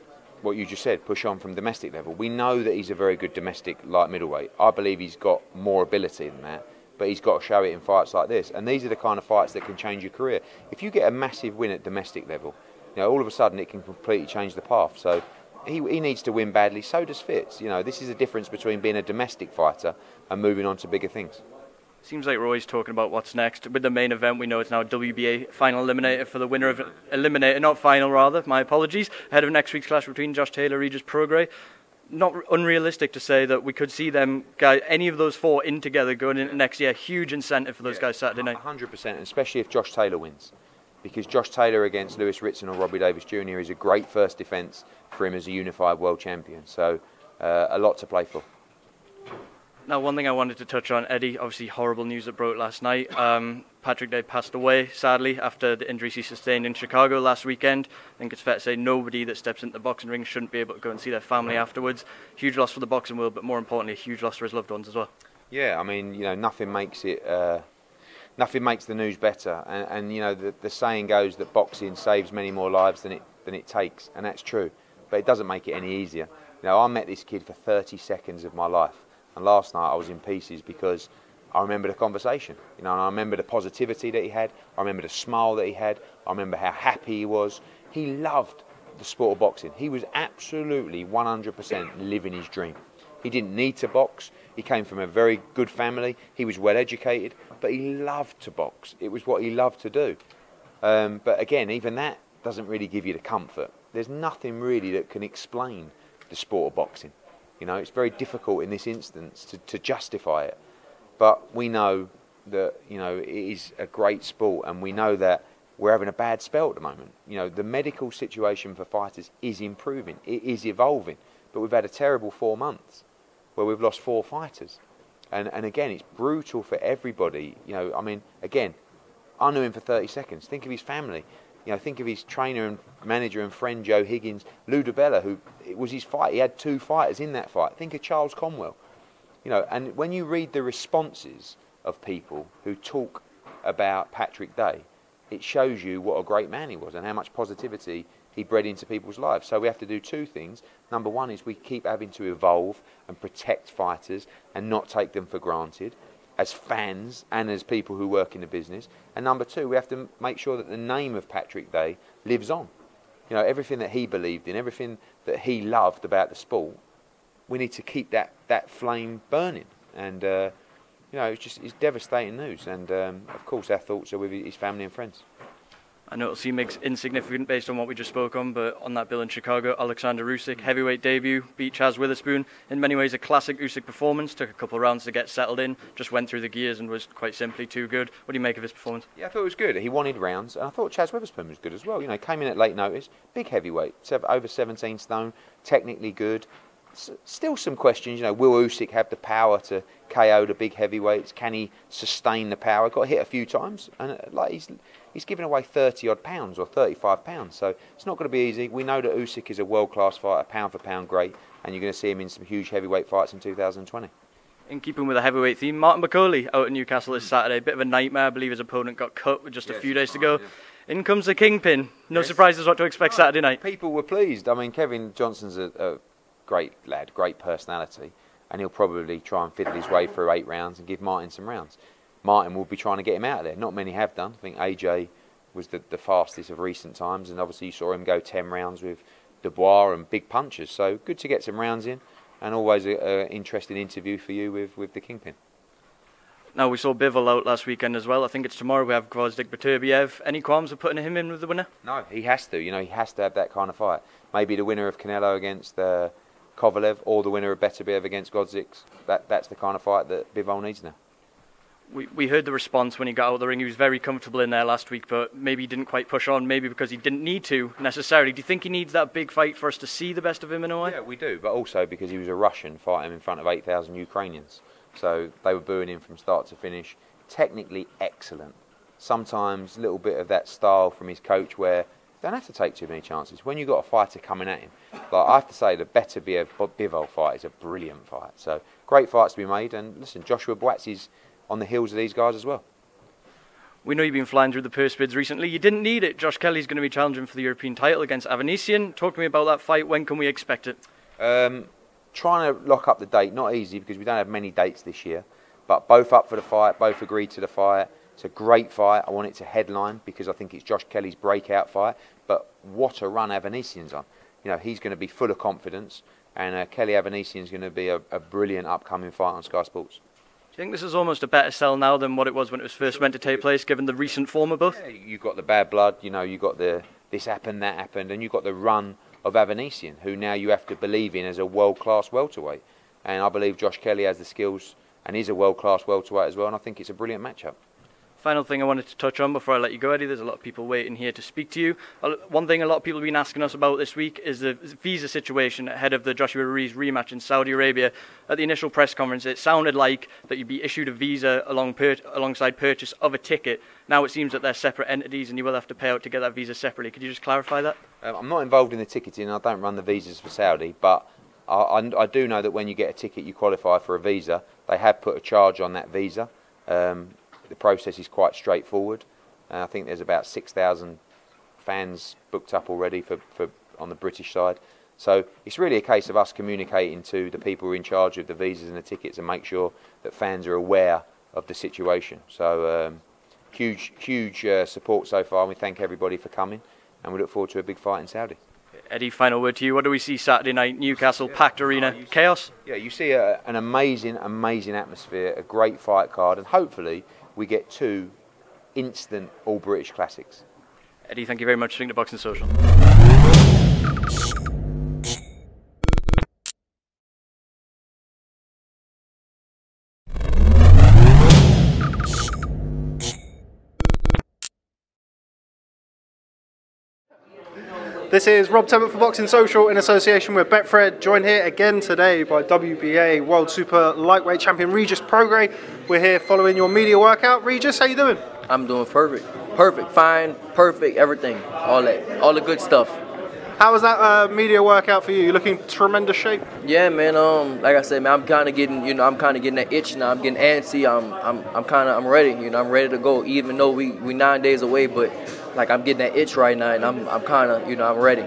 S8: what you just said, push on from domestic level. We know that he's a very good domestic light middleweight. I believe he's got more ability than that, but he's got to show it in fights like this. And these are the kind of fights that can change your career. If you get a massive win at domestic level, you know, all of a sudden it can completely change the path. So he, he needs to win badly. So does Fitz. You know, this is the difference between being a domestic fighter and moving on to bigger things.
S1: Seems like we're always talking about what's next. With the main event, we know it's now WBA final eliminator for the winner of eliminator, not final rather. My apologies. Ahead of next week's clash between Josh Taylor, and Regis Prograis. Not unrealistic to say that we could see them guys, any of those four in together going into next year. Huge incentive for those yeah, guys Saturday night.
S8: 100%, especially if Josh Taylor wins because Josh Taylor against Lewis Ritson or Robbie Davies Jr. is a great first defence for him as a unified world champion. So uh, a lot to play for.
S1: Now, one thing I wanted to touch on, Eddie, obviously horrible news that broke last night. Um, Patrick Day passed away, sadly, after the injuries he sustained in Chicago last weekend. I think it's fair to say nobody that steps into the boxing ring shouldn't be able to go and see their family afterwards. Huge loss for the boxing world, but more importantly, a huge loss for his loved ones as well.
S8: Yeah, I mean, you know, nothing makes it, uh, nothing makes the news better. And, and you know, the, the saying goes that boxing saves many more lives than it than it takes, and that's true. But it doesn't make it any easier. You know, I met this kid for 30 seconds of my life, and last night I was in pieces because I remember the conversation. You know, and I remember the positivity that he had. I remember the smile that he had. I remember how happy he was. He loved the sport of boxing. He was absolutely 100% living his dream. He didn't need to box. He came from a very good family. He was well educated, but he loved to box. It was what he loved to do. Um, but again, even that doesn't really give you the comfort. There's nothing really that can explain the sport of boxing. You know, it's very difficult in this instance to, to justify it. But we know that, you know, it is a great sport and we know that we're having a bad spell at the moment. You know, the medical situation for fighters is improving, it is evolving. But we've had a terrible four months where we've lost four fighters. And, and again, it's brutal for everybody. You know, I mean, again, I knew him for 30 seconds. Think of his family. You know, think of his trainer and manager and friend Joe Higgins, Lou DiBella, who it was his fight. He had two fighters in that fight. Think of Charles Conwell. You know, and when you read the responses of people who talk about Patrick Day, it shows you what a great man he was and how much positivity he bred into people's lives. So we have to do two things. Number one is we keep having to evolve and protect fighters and not take them for granted as fans and as people who work in the business. And number two, we have to make sure that the name of Patrick Day lives on. You know, everything that he believed in, everything that he loved about the sport, we need to keep that, that flame burning. And, uh, you know, it's just it's devastating news. And, um, of course, our thoughts are with his family and friends.
S1: I know it'll seem insignificant based on what we just spoke on, but on that bill in Chicago, Alexander Usyk, heavyweight debut, beat Chaz Witherspoon. In many ways, a classic Usyk performance. Took a couple rounds to get settled in, just went through the gears and was quite simply too good. What do you make of his performance?
S8: Yeah, I thought it was good. He wanted rounds, and I thought Chaz Witherspoon was good as well. You know, came in at late notice, big heavyweight, over 17 stone, technically good. Still some questions, you know, will Usyk have the power to KO the big heavyweights? Can he sustain the power? Got hit a few times, and uh, like he's he's giving away 30 odd pounds or 35 pounds. So it's not going to be easy. We know that Usyk is a world class fighter, pound for pound great, and you're going to see him in some huge heavyweight fights in 2020.
S1: In keeping with the heavyweight theme, Martin Bakole out at Newcastle this Saturday. Bit of a nightmare. I believe his opponent got cut with just a few days to go. In comes the kingpin. No yes. surprises what to expect oh, Saturday night.
S8: People were pleased. I mean, Kevin Johnson's a, a great lad, great personality, and he'll probably try and fiddle his way through eight rounds and give Martin some rounds. Martin will be trying to get him out of there. Not many have done. I think AJ was the, the fastest of recent times, and obviously you saw him go 10 rounds with Dubois and big punches. So good to get some rounds in, and always an interesting interview for you with, with the Kingpin.
S1: Now, we saw Bivol out last weekend as well. I think it's tomorrow we have Gvozdyk Beterbiev. Any qualms of putting him in with the winner?
S8: No, he has to. You know, he has to have that kind of fight. Maybe the winner of Canelo against uh, Kovalev or the winner of Beterbiev against Gvozdyk. That, that's the kind of fight that Bivol needs now
S1: we, we heard the response when he got out of the ring. He was very comfortable in there last week, but maybe he didn't quite push on, maybe because he didn't need to necessarily. Do you think he needs that big fight for us to see the best of him in a way?
S8: Yeah, we do, but also because he was a Russian fighting in front of 8,000 Ukrainians. So they were booing him from start to finish. Technically excellent. Sometimes a little bit of that style from his coach where don't have to take too many chances. When you've got a fighter coming at him, like I have to say, the better be a b Bivol fight is a brilliant fight. So great fights to be made. And listen, Joshua Buatsi is on the heels of these guys as well.
S1: We know you've been flying through the purse bids recently. You didn't need it. Josh Kelly's going to be challenging for the European title against Avanesyan. Talk to me about that fight. When can we expect it?
S8: Um, trying to lock up the date, not easy because we don't have many dates this year. But both up for the fight, both agreed to the fight. It's a great fight. I want it to headline because I think it's Josh Kelly's breakout fight. But what a run Avanesyan's on. You know, he's going to be full of confidence. And uh, Kelly Avanesyan's going to be a, a brilliant upcoming fight on Sky Sports.
S1: Do you think this is almost a better sell now than what it was when it was first meant to take place, given the recent form of both?
S8: Yeah, you got the bad blood, you know, you've got the this happened, that happened, and you've got the run of Avanesyan, who now you have to believe in as a world class welterweight. And I believe Josh Kelly has the skills and is a world class welterweight as well, and I think it's a brilliant matchup.
S1: Final thing I wanted to touch on before I let you go, Eddie. There's a lot of people waiting here to speak to you. One thing a lot of people have been asking us about this week is the visa situation ahead of the Joshua Ruiz rematch in Saudi Arabia. At the initial press conference, it sounded like that you'd be issued a visa along pur- alongside purchase of a ticket. Now it seems that they're separate entities, and you will have to pay out to get that visa separately. Could you just clarify that?
S8: Um, I'm not involved in the ticketing. I don't run the visas for Saudi, but I, I, I do know that when you get a ticket, you qualify for a visa. They have put a charge on that visa. Um, the process is quite straightforward. Uh, I think there's about 6,000 fans booked up already for, for on the British side. So it's really a case of us communicating to the people who are in charge of the visas and the tickets and make sure that fans are aware of the situation. So um, huge, huge uh, support so far. And we thank everybody for coming, and we look forward to a big fight in Saudi.
S1: Eddie, final word to you. What do we see Saturday night? Newcastle, packed arena, chaos?
S8: Yeah, you see a, an amazing, amazing atmosphere, a great fight card, and hopefully we get two instant all British classics.
S1: Eddie, thank you very much for speaking to Boxing Social.
S9: This is Rob Tebbutt for Boxing Social in association with Betfred, joined here again today by WBA World Super Lightweight Champion Regis Prograis. We're here following your media workout. Regis, how you doing?
S10: I'm doing perfect. Perfect, fine, perfect, everything. All that, all the good stuff.
S9: How was that uh, media workout for you? You're looking tremendous shape?
S10: Yeah, man. Um, like I said, man, I'm kind of getting, you know, I'm kind of getting that itch now. I'm getting antsy. I'm, I'm, I'm kind of, I'm ready. You know, I'm ready to go. Even though we, we nine days away, but like I'm getting that itch right now, and I'm, I'm kind of, you know, I'm ready.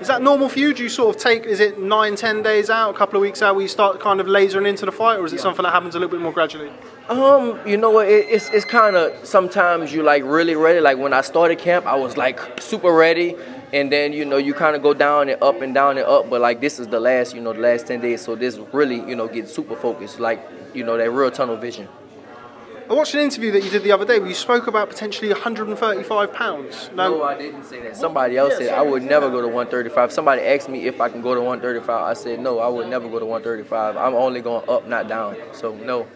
S9: Is that normal for you? Do you sort of take, is it nine, ten days out, a couple of weeks out, where you start kind of lasering into the fight, or is it something that happens a little bit more gradually?
S10: Um, you know what? It, it's it's kind of sometimes you like really ready. Like when I started camp, I was like super ready, and then you know you kind of go down and up and down and up. But like this is the last, you know, the last ten days, so this really, you know, get super focused. Like you know that real tunnel vision.
S9: I watched an interview that you did the other day where you spoke about potentially 135 pounds.
S10: No, I didn't say that. Somebody else said I would never go to 135. Somebody asked me if I can go to 135. I said no, I would never go to 135. I'm only going up, not down. So no,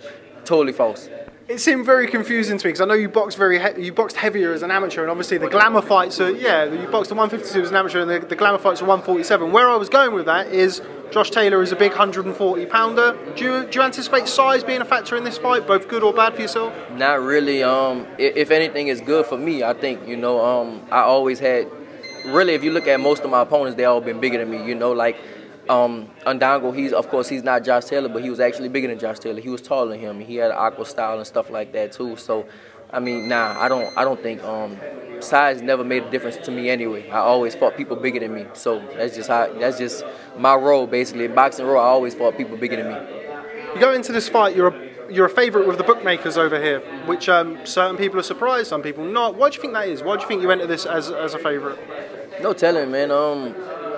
S10: totally false.
S9: It seemed very confusing to me because I know you boxed very he- you boxed heavier as an amateur, and obviously the glamour fights are yeah you boxed at 152 as an amateur, and the, the glamour fights are 147. Where I was going with that is Josh Taylor is a big 140 pounder. Do you, do you anticipate size being a factor in this fight, both good or bad for yourself?
S10: Not really. Um, if anything is good for me, I think you know. Um, I always had. Really, if you look at most of my opponents, they all been bigger than me. You know, like um, Indongo. He's of course he's not Josh Taylor, but he was actually bigger than Josh Taylor. He was taller than him. He had an aqua style and stuff like that too. So, I mean, nah, I don't. I don't think um, size never made a difference to me anyway. I always fought people bigger than me. So that's just how. That's just my role basically. In boxing role, I always fought people bigger than me.
S9: You go into this fight, you're a you're a favourite with the bookmakers over here, which um, certain people are surprised, some people not. Why do you think that is? Why do you think you enter this as, as a favourite?
S10: No telling, man. Um,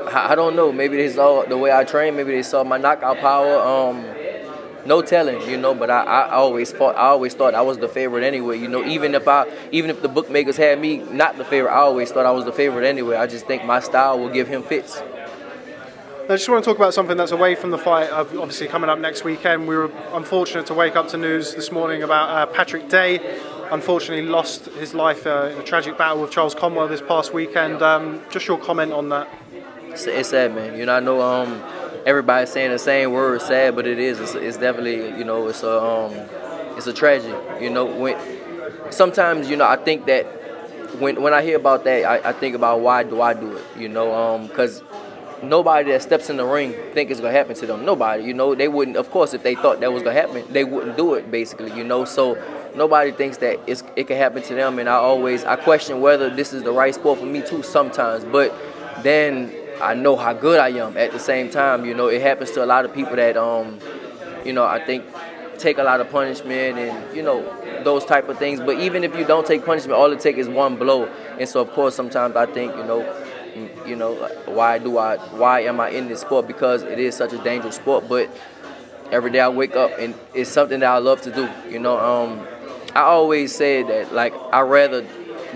S10: I, don't know. Maybe they saw the way I train. Maybe they saw my knockout power. Um, no telling, you know. But I, I always fought. I always thought I was the favorite anyway. You know, even if I, even if the bookmakers had me not the favorite, I always thought I was the favorite anyway. I just think my style will give him fits.
S9: I just want to talk about something that's away from the fight. Obviously, coming up next weekend, we were unfortunate to wake up to news this morning about uh, Patrick Day. Unfortunately, lost his life uh, in a tragic battle with Charles Conwell this past weekend. Um, just your comment on that.
S10: It's, sad, man. You know, I know um, everybody's saying the same word, sad, but it is. It's, it's definitely, you know, it's a, um, it's a tragedy. You know, when sometimes, you know, I think that when when I hear about that, I, I think about why do I do it? You know, because nobody that steps in the ring think it's gonna happen to them. Nobody, you know, they wouldn't. Of course, if they thought that was gonna happen, they wouldn't do it. Basically, you know, so nobody thinks that it's, it can happen to them. And I always I question whether this is the right sport for me too sometimes. But then I know how good I am. At the same time, you know, it happens to a lot of people that um, you know, I think take a lot of punishment and you know those type of things. But even if you don't take punishment, all it takes is one blow. And so of course sometimes I think you know you know why do I why am I in this sport because it is such a dangerous sport but every day I wake up and it's something that I love to do you know um I always say that like I rather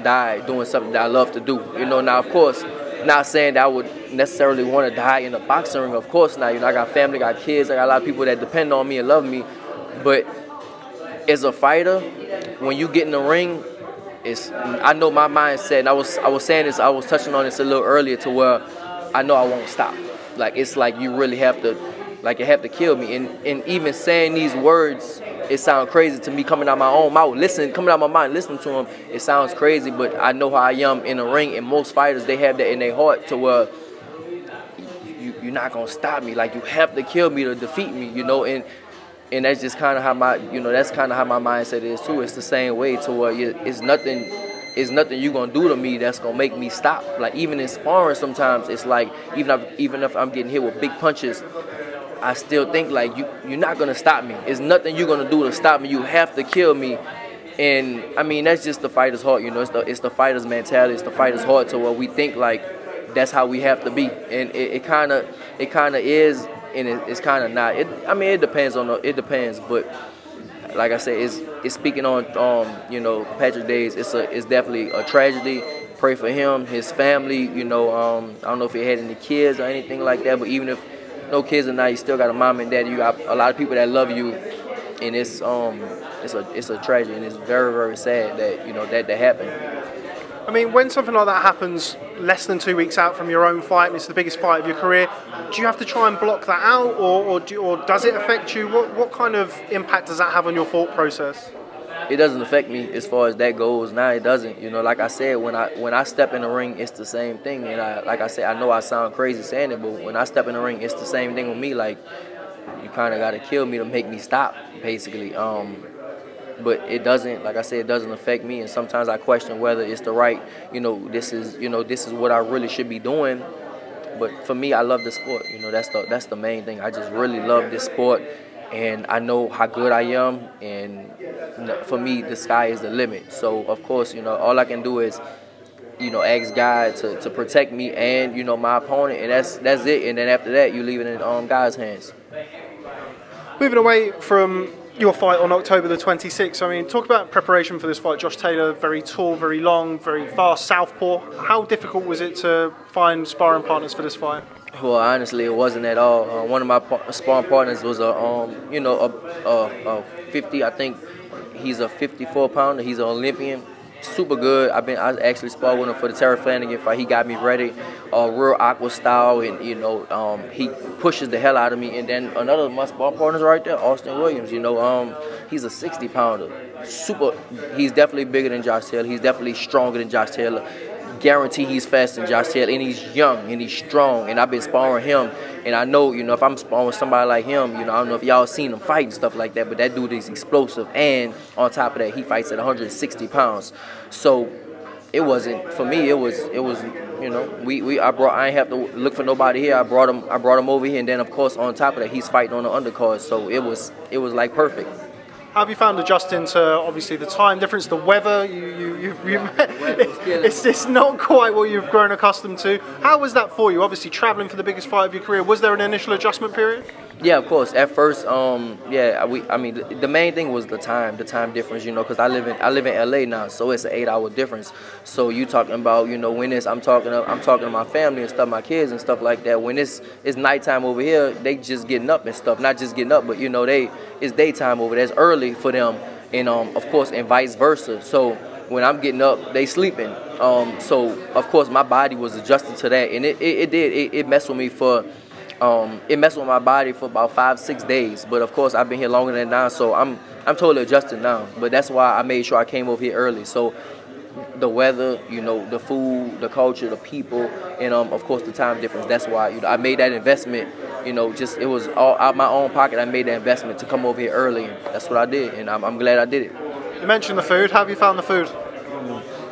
S10: die doing something that I love to do you know now of course not saying that I would necessarily want to die in a boxing ring of course not you know I got family got kids I got a lot of people that depend on me and love me but as a fighter when you get in the ring, it's I know my mindset. And I was I was saying this. I was touching on this a little earlier to where I know I won't stop. Like it's like you really have to, like it have to kill me. And and even saying these words, it sounds crazy to me coming out my own mouth. Listen, coming out my mind, listening to them, it sounds crazy. But I know how I am in the ring, and most fighters they have that in their heart to where you, you're not gonna stop me. Like you have to kill me to defeat me, you know. And and that's just kind of how my, you know, that's kind of how my mindset is too. It's the same way to where it's nothing, it's nothing you gonna do to me that's gonna make me stop. Like even in sparring, sometimes it's like even if even if I'm getting hit with big punches, I still think like you you're not gonna stop me. It's nothing you're gonna do to stop me. You have to kill me. And I mean that's just the fighter's heart, you know. It's the it's the fighter's mentality. It's the fighter's heart to where we think like that's how we have to be. And it kind of it kind of is and it, it's kind of not. It, I mean, it depends on the, it depends, but like I said, it's it's speaking on um you know Patrick Days. It's a it's definitely a tragedy. Pray for him, his family. You know, um, I don't know if he had any kids or anything like that, but even if no kids or not, you still got a mom and dad. You got a lot of people that love you, and it's um it's a it's a tragedy, and it's very very sad that you know that that happened.
S9: I mean, when something like that happens less than two weeks out from your own fight, and it's the biggest fight of your career, do you have to try and block that out, or, or, do, or does it affect you? What, what kind of impact does that have on your thought process?
S10: It doesn't affect me as far as that goes. Now it doesn't. You know, like I said, when I when I step in the ring, it's the same thing. And I, like I said, I know I sound crazy saying it, but when I step in the ring, it's the same thing with me. Like you kind of got to kill me to make me stop, basically. Um, but it doesn't like i said it doesn't affect me and sometimes i question whether it's the right you know this is you know this is what i really should be doing but for me i love the sport you know that's the that's the main thing i just really love this sport and i know how good i am and for me the sky is the limit so of course you know all i can do is you know ask god to, to protect me and you know my opponent and that's that's it and then after that you leave it in um, god's hands
S9: moving away from your fight on October the 26th. I mean, talk about preparation for this fight. Josh Taylor, very tall, very long, very fast, southpaw. How difficult was it to find sparring partners for this fight?
S10: Well, honestly, it wasn't at all. Uh, one of my sparring partners was a, um, you know, a, a, a 50. I think he's a 54 pounder. He's an Olympian super good. I've been I actually sparred with him for the Terry Flanagan fight. He got me ready, uh, real aqua style, and you know um, he pushes the hell out of me. And then another of my spar partners right there, Austin Williams. You know um, he's a 60 pounder, super. He's definitely bigger than Josh Taylor. He's definitely stronger than Josh Taylor guarantee he's faster than Josh Taylor, and he's young and he's strong. And I've been sparring him, and I know, you know, if I'm sparring somebody like him, you know, I don't know if y'all seen him fight and stuff like that, but that dude is explosive. And on top of that, he fights at 160 pounds. So it wasn't for me. It was it was you know we, we I brought I ain't have to look for nobody here. I brought him I brought him over here, and then of course on top of that, he's fighting on the undercard. So it was it was like perfect.
S9: How have you found adjusting to obviously the time difference, the weather? You, you, you, you it's, it's not quite what you've grown accustomed to. How was that for you? Obviously, traveling for the biggest fight of your career. Was there an initial adjustment period?
S10: Yeah, of course. At first, um, yeah, we. I mean, the, main thing was the time, the time difference. You know, because I live in I live in LA now, so it's an eight-hour difference. So you talking about, you know, when it's I'm talking I'm talking to my family and stuff, my kids and stuff like that. When it's it's nighttime over here, they just getting up and stuff. Not just getting up, but you know, they it's daytime over there. It's early for them, and um, of course, and vice versa. So when I'm getting up, they sleeping. Um, so of course, my body was adjusted to that, and it it, it did it, it messed with me for um, it messed with my body for about five, six days. But of course, I've been here longer than now, so I'm I'm totally adjusted now. But that's why I made sure I came over here early. So the weather, you know, the food, the culture, the people, and um, of course the time difference. That's why you know I made that investment. You know, just it was all out my own pocket. I made that investment to come over here early, and that's what I did, and I'm, I'm glad I did it.
S9: You mentioned the food. How have you found the food?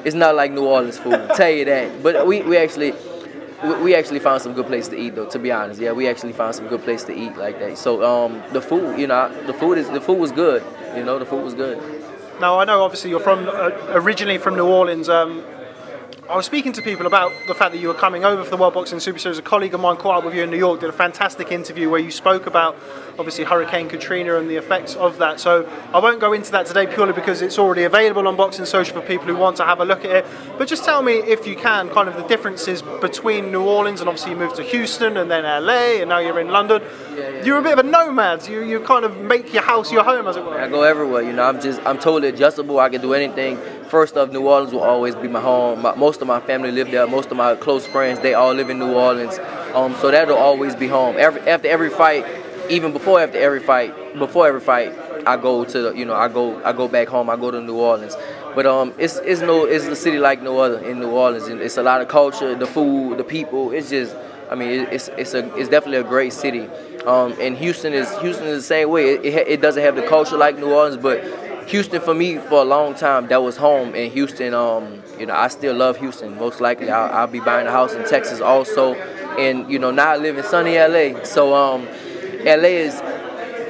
S10: It's not like New Orleans food, tell you that. But we, we actually we actually found some good place to eat though to be honest. Yeah we actually found some good place to eat like that. So um, the food you know the food is the food was good. You know the food was good.
S9: Now i know obviously you're from uh, originally from new orleans. Um, I was speaking to people about the fact that you were coming over for the World Boxing Super Series. A colleague of mine caught up with you in New York, did a fantastic interview where you spoke about obviously Hurricane Katrina and the effects of that. So I won't go into that today purely because it's already available on Boxing Social for people who want to have a look at it. But just tell me, if you can, kind of the differences between New Orleans and obviously you moved to Houston and then LA and now you're in London. You're a bit of a nomad. You you kind of make your house your home, as it were.
S10: I go everywhere. You know, I'm just I'm totally adjustable. I can do anything. First of New Orleans will always be my home. My, most of my family live there. Most of my close friends, they all live in New Orleans. Um, so that'll always be home. Every after every fight, even before after every fight, before every fight, I go to you know I go I go back home. I go to New Orleans. But um, it's it's no it's a city like no other in New Orleans. It's a lot of culture, the food, the people. It's just I mean it's it's a it's definitely a great city. Um, and Houston is Houston is the same way. It, it, it doesn't have the culture like New Orleans, but Houston for me for a long time that was home. in Houston, um, you know, I still love Houston. Most likely, I'll, I'll, be buying a house in Texas also. And you know, now I live in sunny LA. So um, LA is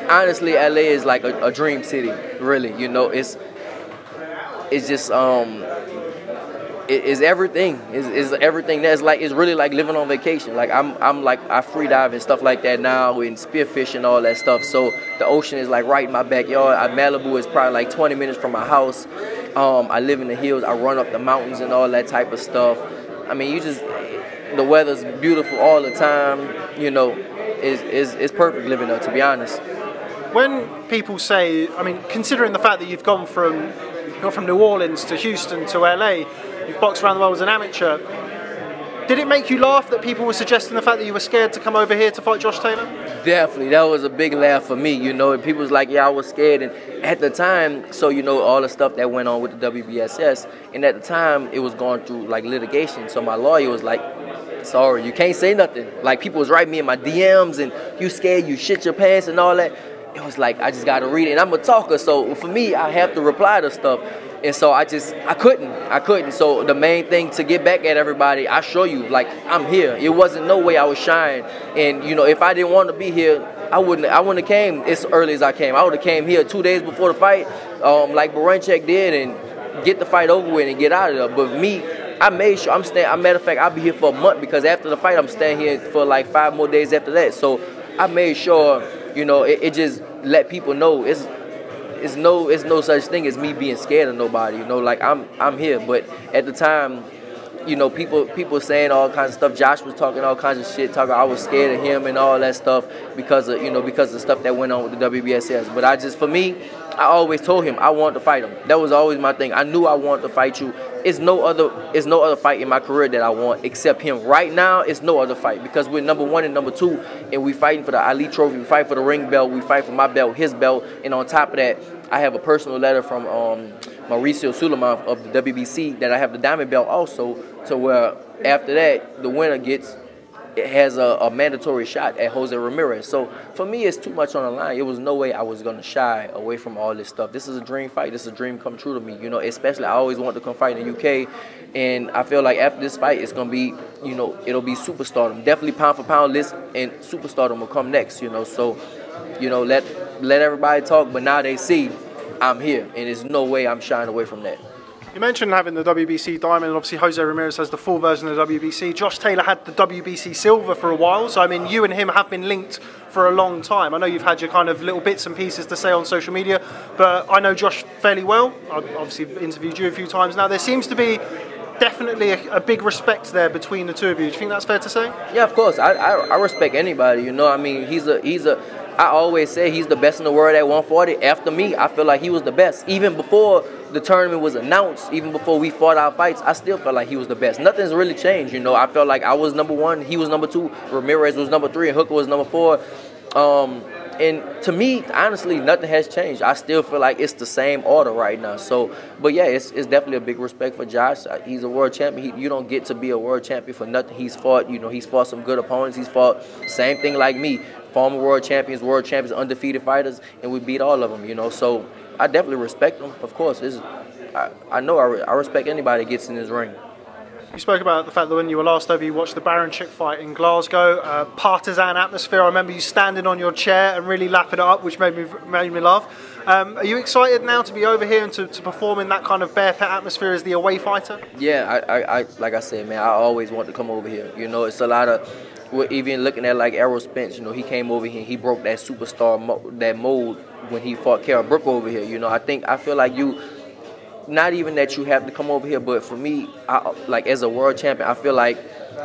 S10: honestly LA is like a, a dream city. Really, you know, it's it's just um is everything. Is everything that's like it's really like living on vacation. Like I'm I'm like I free dive and stuff like that now and spearfishing all that stuff. So the ocean is like right in my backyard. I, Malibu is probably like 20 minutes from my house. Um, I live in the hills. I run up the mountains and all that type of stuff. I mean, you just the weather's beautiful all the time. You know, is is it's perfect living there. To be honest.
S9: When people say, I mean, considering the fact that you've gone from gone from New Orleans to Houston to LA, you've boxed around the world as an amateur. Did it make you laugh that people were suggesting the fact that you were scared to come over here to fight Josh Taylor?
S10: Definitely, that was a big laugh for me. You know, people was like, "Yeah, I was scared." And at the time, so you know, all the stuff that went on with the WBSS, and at the time, it was going through like litigation. So my lawyer was like, "Sorry, you can't say nothing." Like people was writing me in my DMs, and you scared, you shit your pants, and all that it was like I just got to read it. And I'm a talker, so for me, I have to reply to stuff. And so I just I couldn't, I couldn't. So the main thing to get back at everybody, I show you like I'm here. It wasn't no way I was shying. And you know, if I didn't want to be here, I wouldn't I wouldn't have came as early as I came. I would have came here two days before the fight, um, like Baranchyk did, and get the fight over with and get out of there. But me, I made sure I'm staying. I matter of fact, I'll be here for a month because after the fight, I'm staying here for like five more days after that. So I made sure you know, it, it just let people know it's it's no it's no such thing as me being scared of nobody. You know, like I'm I'm here, but at the time, you know, people people saying all kinds of stuff. Josh was talking all kinds of shit, talking I was scared of him and all that stuff because of you know because of the stuff that went on with the WBSS. But I just for me, I always told him I want to fight him. That was always my thing. I knew I wanted to fight you. It's no other it's no other fight in my career that I want except him. Right now, it's no other fight because we're number one and number two, and we fighting for the Ali Trophy. We fight for the ring belt. We fight for my belt, his belt, and on top of that, I have a personal letter from um, Mauricio Sulaiman of the WBC that I have the diamond belt also. To where after that, the winner gets it has a, a, mandatory shot at Jose Ramirez. So for me, it's too much on the line. It was no way I was gonna shy away from all this stuff. This is a dream fight. This is a dream come true to me. You know, especially I always wanted to come fight in the UK, and I feel like after this fight, it's gonna be, you know, it'll be superstardom. Definitely pound for pound list, and superstardom will come next. You know, so you know, let let everybody talk, but now they see I'm here, and there's no way I'm shying away from that.
S9: You mentioned having the WBC Diamond, and obviously Jose Ramirez has the full version of the WBC. Josh Taylor had the WBC Silver for a while, so I mean, you and him have been linked for a long time. I know you've had your kind of little bits and pieces to say on social media, but I know Josh fairly well. I've obviously interviewed you a few times now. There seems to be definitely a, a, big respect there between the two of you. Do you think that's fair to say?
S10: Yeah, of course. I, I, I respect anybody. You know, I mean, he's a he's a I always say he's the best in the world at 140. After me, I feel like he was the best. Even before the tournament was announced, even before we fought our fights, I still felt like he was the best. Nothing's really changed, you know. I felt like I was number one, he was number two, Ramirez was number three, and Hooker was number four. Um, and to me, honestly, nothing has changed. I still feel like it's the same order right now. So, but yeah, it's, it's definitely a big respect for Josh. Uh, he's a world champion. He, you don't get to be a world champion for nothing. He's fought, you know, he's fought some good opponents. He's fought same thing like me former world champions, world champions, undefeated fighters, and we beat all of them. You know, so I definitely respect them. Of course, I, I know I, I respect anybody that gets in this ring.
S9: You spoke about the fact that when you were last over, you watched the Baranchyk fight in Glasgow. Uh, partisan atmosphere. I remember you standing on your chair and really lapping it up, which made me made me laugh. Um, are you excited now to be over here and to, to perform in that kind of bear pit atmosphere as the away fighter?
S10: Yeah, I, I, I like I said, man, I always want to come over here. You know, it's a lot of we're even looking at like Errol Spence, you know, he came over here, he broke that superstar mo- that mold when he fought Kell Brook over here. You know, I think I feel like you, not even that you have to come over here, but for me, I, like as a world champion, I feel like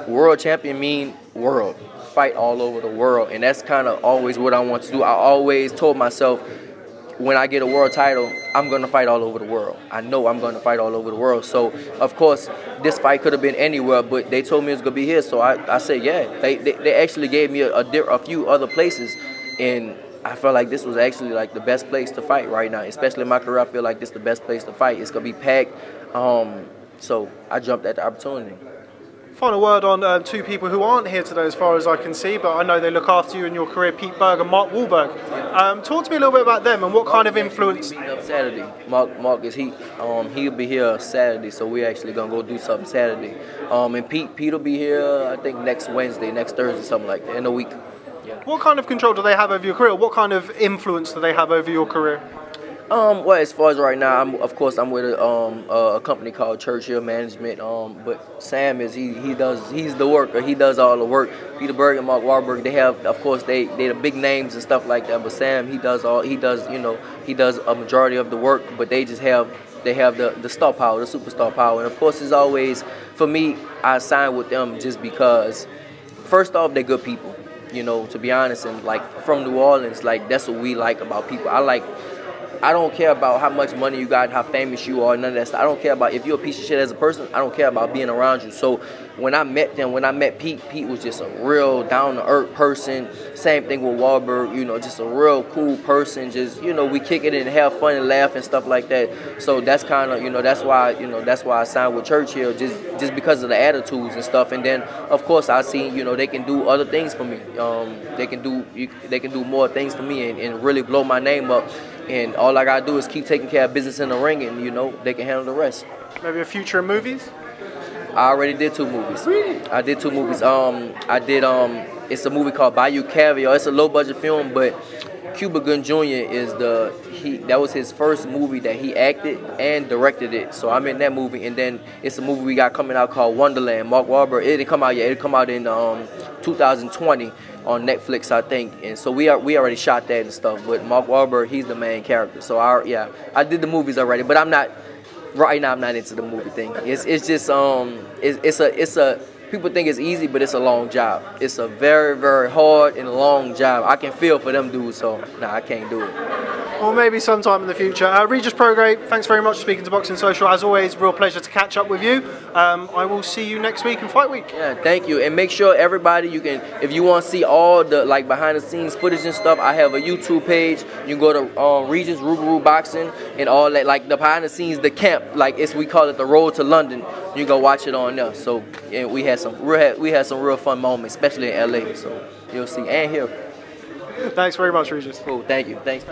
S10: world champion mean world, fight all over the world, and that's kind of always what I want to do. I always told myself when I get a world title, I'm going to fight all over the world. I know I'm going to fight all over the world. So, of course, this fight could have been anywhere, but they told me it's going to be here. So I, I said, yeah. They, they, they actually gave me a, a, a few other places, and I felt like this was actually like the best place to fight right now. Especially in my career, I feel like this is the best place to fight. It's going to be packed. Um, so I jumped at the opportunity.
S9: Final word on um, two people who aren't here today, as far as I can see, but I know they look after you in your career, Pete Berg and Mark Wahlberg. Um, talk to me a little bit about them and what kind of influence.
S10: Saturday, Mark, Mark is he, um, he'll be here Saturday, so we're actually gonna go do something Saturday. Um, and Pete, Pete will be here, I think next Wednesday, next Thursday, something like that, in a week.
S9: Yeah. What kind of control do they have over your career? What kind of influence do they have over your career?
S10: Um, well, as far as right now, I'm of course I'm with a, um, a company called Churchill Management. Um, but Sam is he he does he's the worker. He does all the work. Peter Berg and Mark Wahlberg, they have of course they they the big names and stuff like that. But Sam he does all he does you know he does a majority of the work. But they just have they have the the star power, the superstar power. And of course, it's always for me. I sign with them just because first off they're good people. You know, to be honest, and like from New Orleans, like that's what we like about people. I like I don't care about how much money you got, how famous you are, none of that stuff. I don't care about if you're a piece of shit as a person. I don't care about being around you. So when I met them, when I met Pete, Pete was just a real down to earth person. Same thing with Wahlberg, you know, just a real cool person. Just you know, we kick it and have fun and laugh and stuff like that. So that's kind of you know that's why you know that's why I signed with Churchill just just because of the attitudes and stuff. And then of course I see you know they can do other things for me. Um, they can do they can do more things for me and, and really blow my name up and all I gotta do is keep taking care of business in the ring, and you know they can handle the rest.
S9: Maybe a future movies.
S10: I already did two movies. Really? I did two movies. Um, I did um, it's a movie called Bayou Caviar. It's a low budget film, but Cuba Gooding Jr. is the he. That was his first movie that he acted and directed it. So I'm in that movie, and then it's a movie we got coming out called Wonderland. Mark Wahlberg. It didn't come out yet. It come out in um, 2020 on Netflix, I think. And so we are, we already shot that and stuff. But Mark Wahlberg, he's the main character. So I yeah, I did the movies already, but I'm not right now. I'm not into the movie thing. It's it's just um it's, it's a it's a people think it's easy, but it's a long job. It's a very very hard and long job. I can feel for them dudes, so nah, I can't do it.
S9: Or maybe sometime in the future. Uh, Regis Prograis, thanks very much for speaking to Boxing Social. As always, real pleasure to catch up with you. Um, I will see you next week in Fight Week.
S10: Yeah, thank you. And make sure everybody, you can, if you want to see all the like behind the scenes footage and stuff, I have a YouTube page. You can go to uh, Regis Rougarou Boxing and all that, like the behind the scenes, the camp, like it's we call it the Road to London. You can go watch it on there. So and we had some real, we had some real fun moments, especially in LA. So you'll see and here.
S9: Thanks very much, Regis.
S10: Cool. Thank you. Thanks.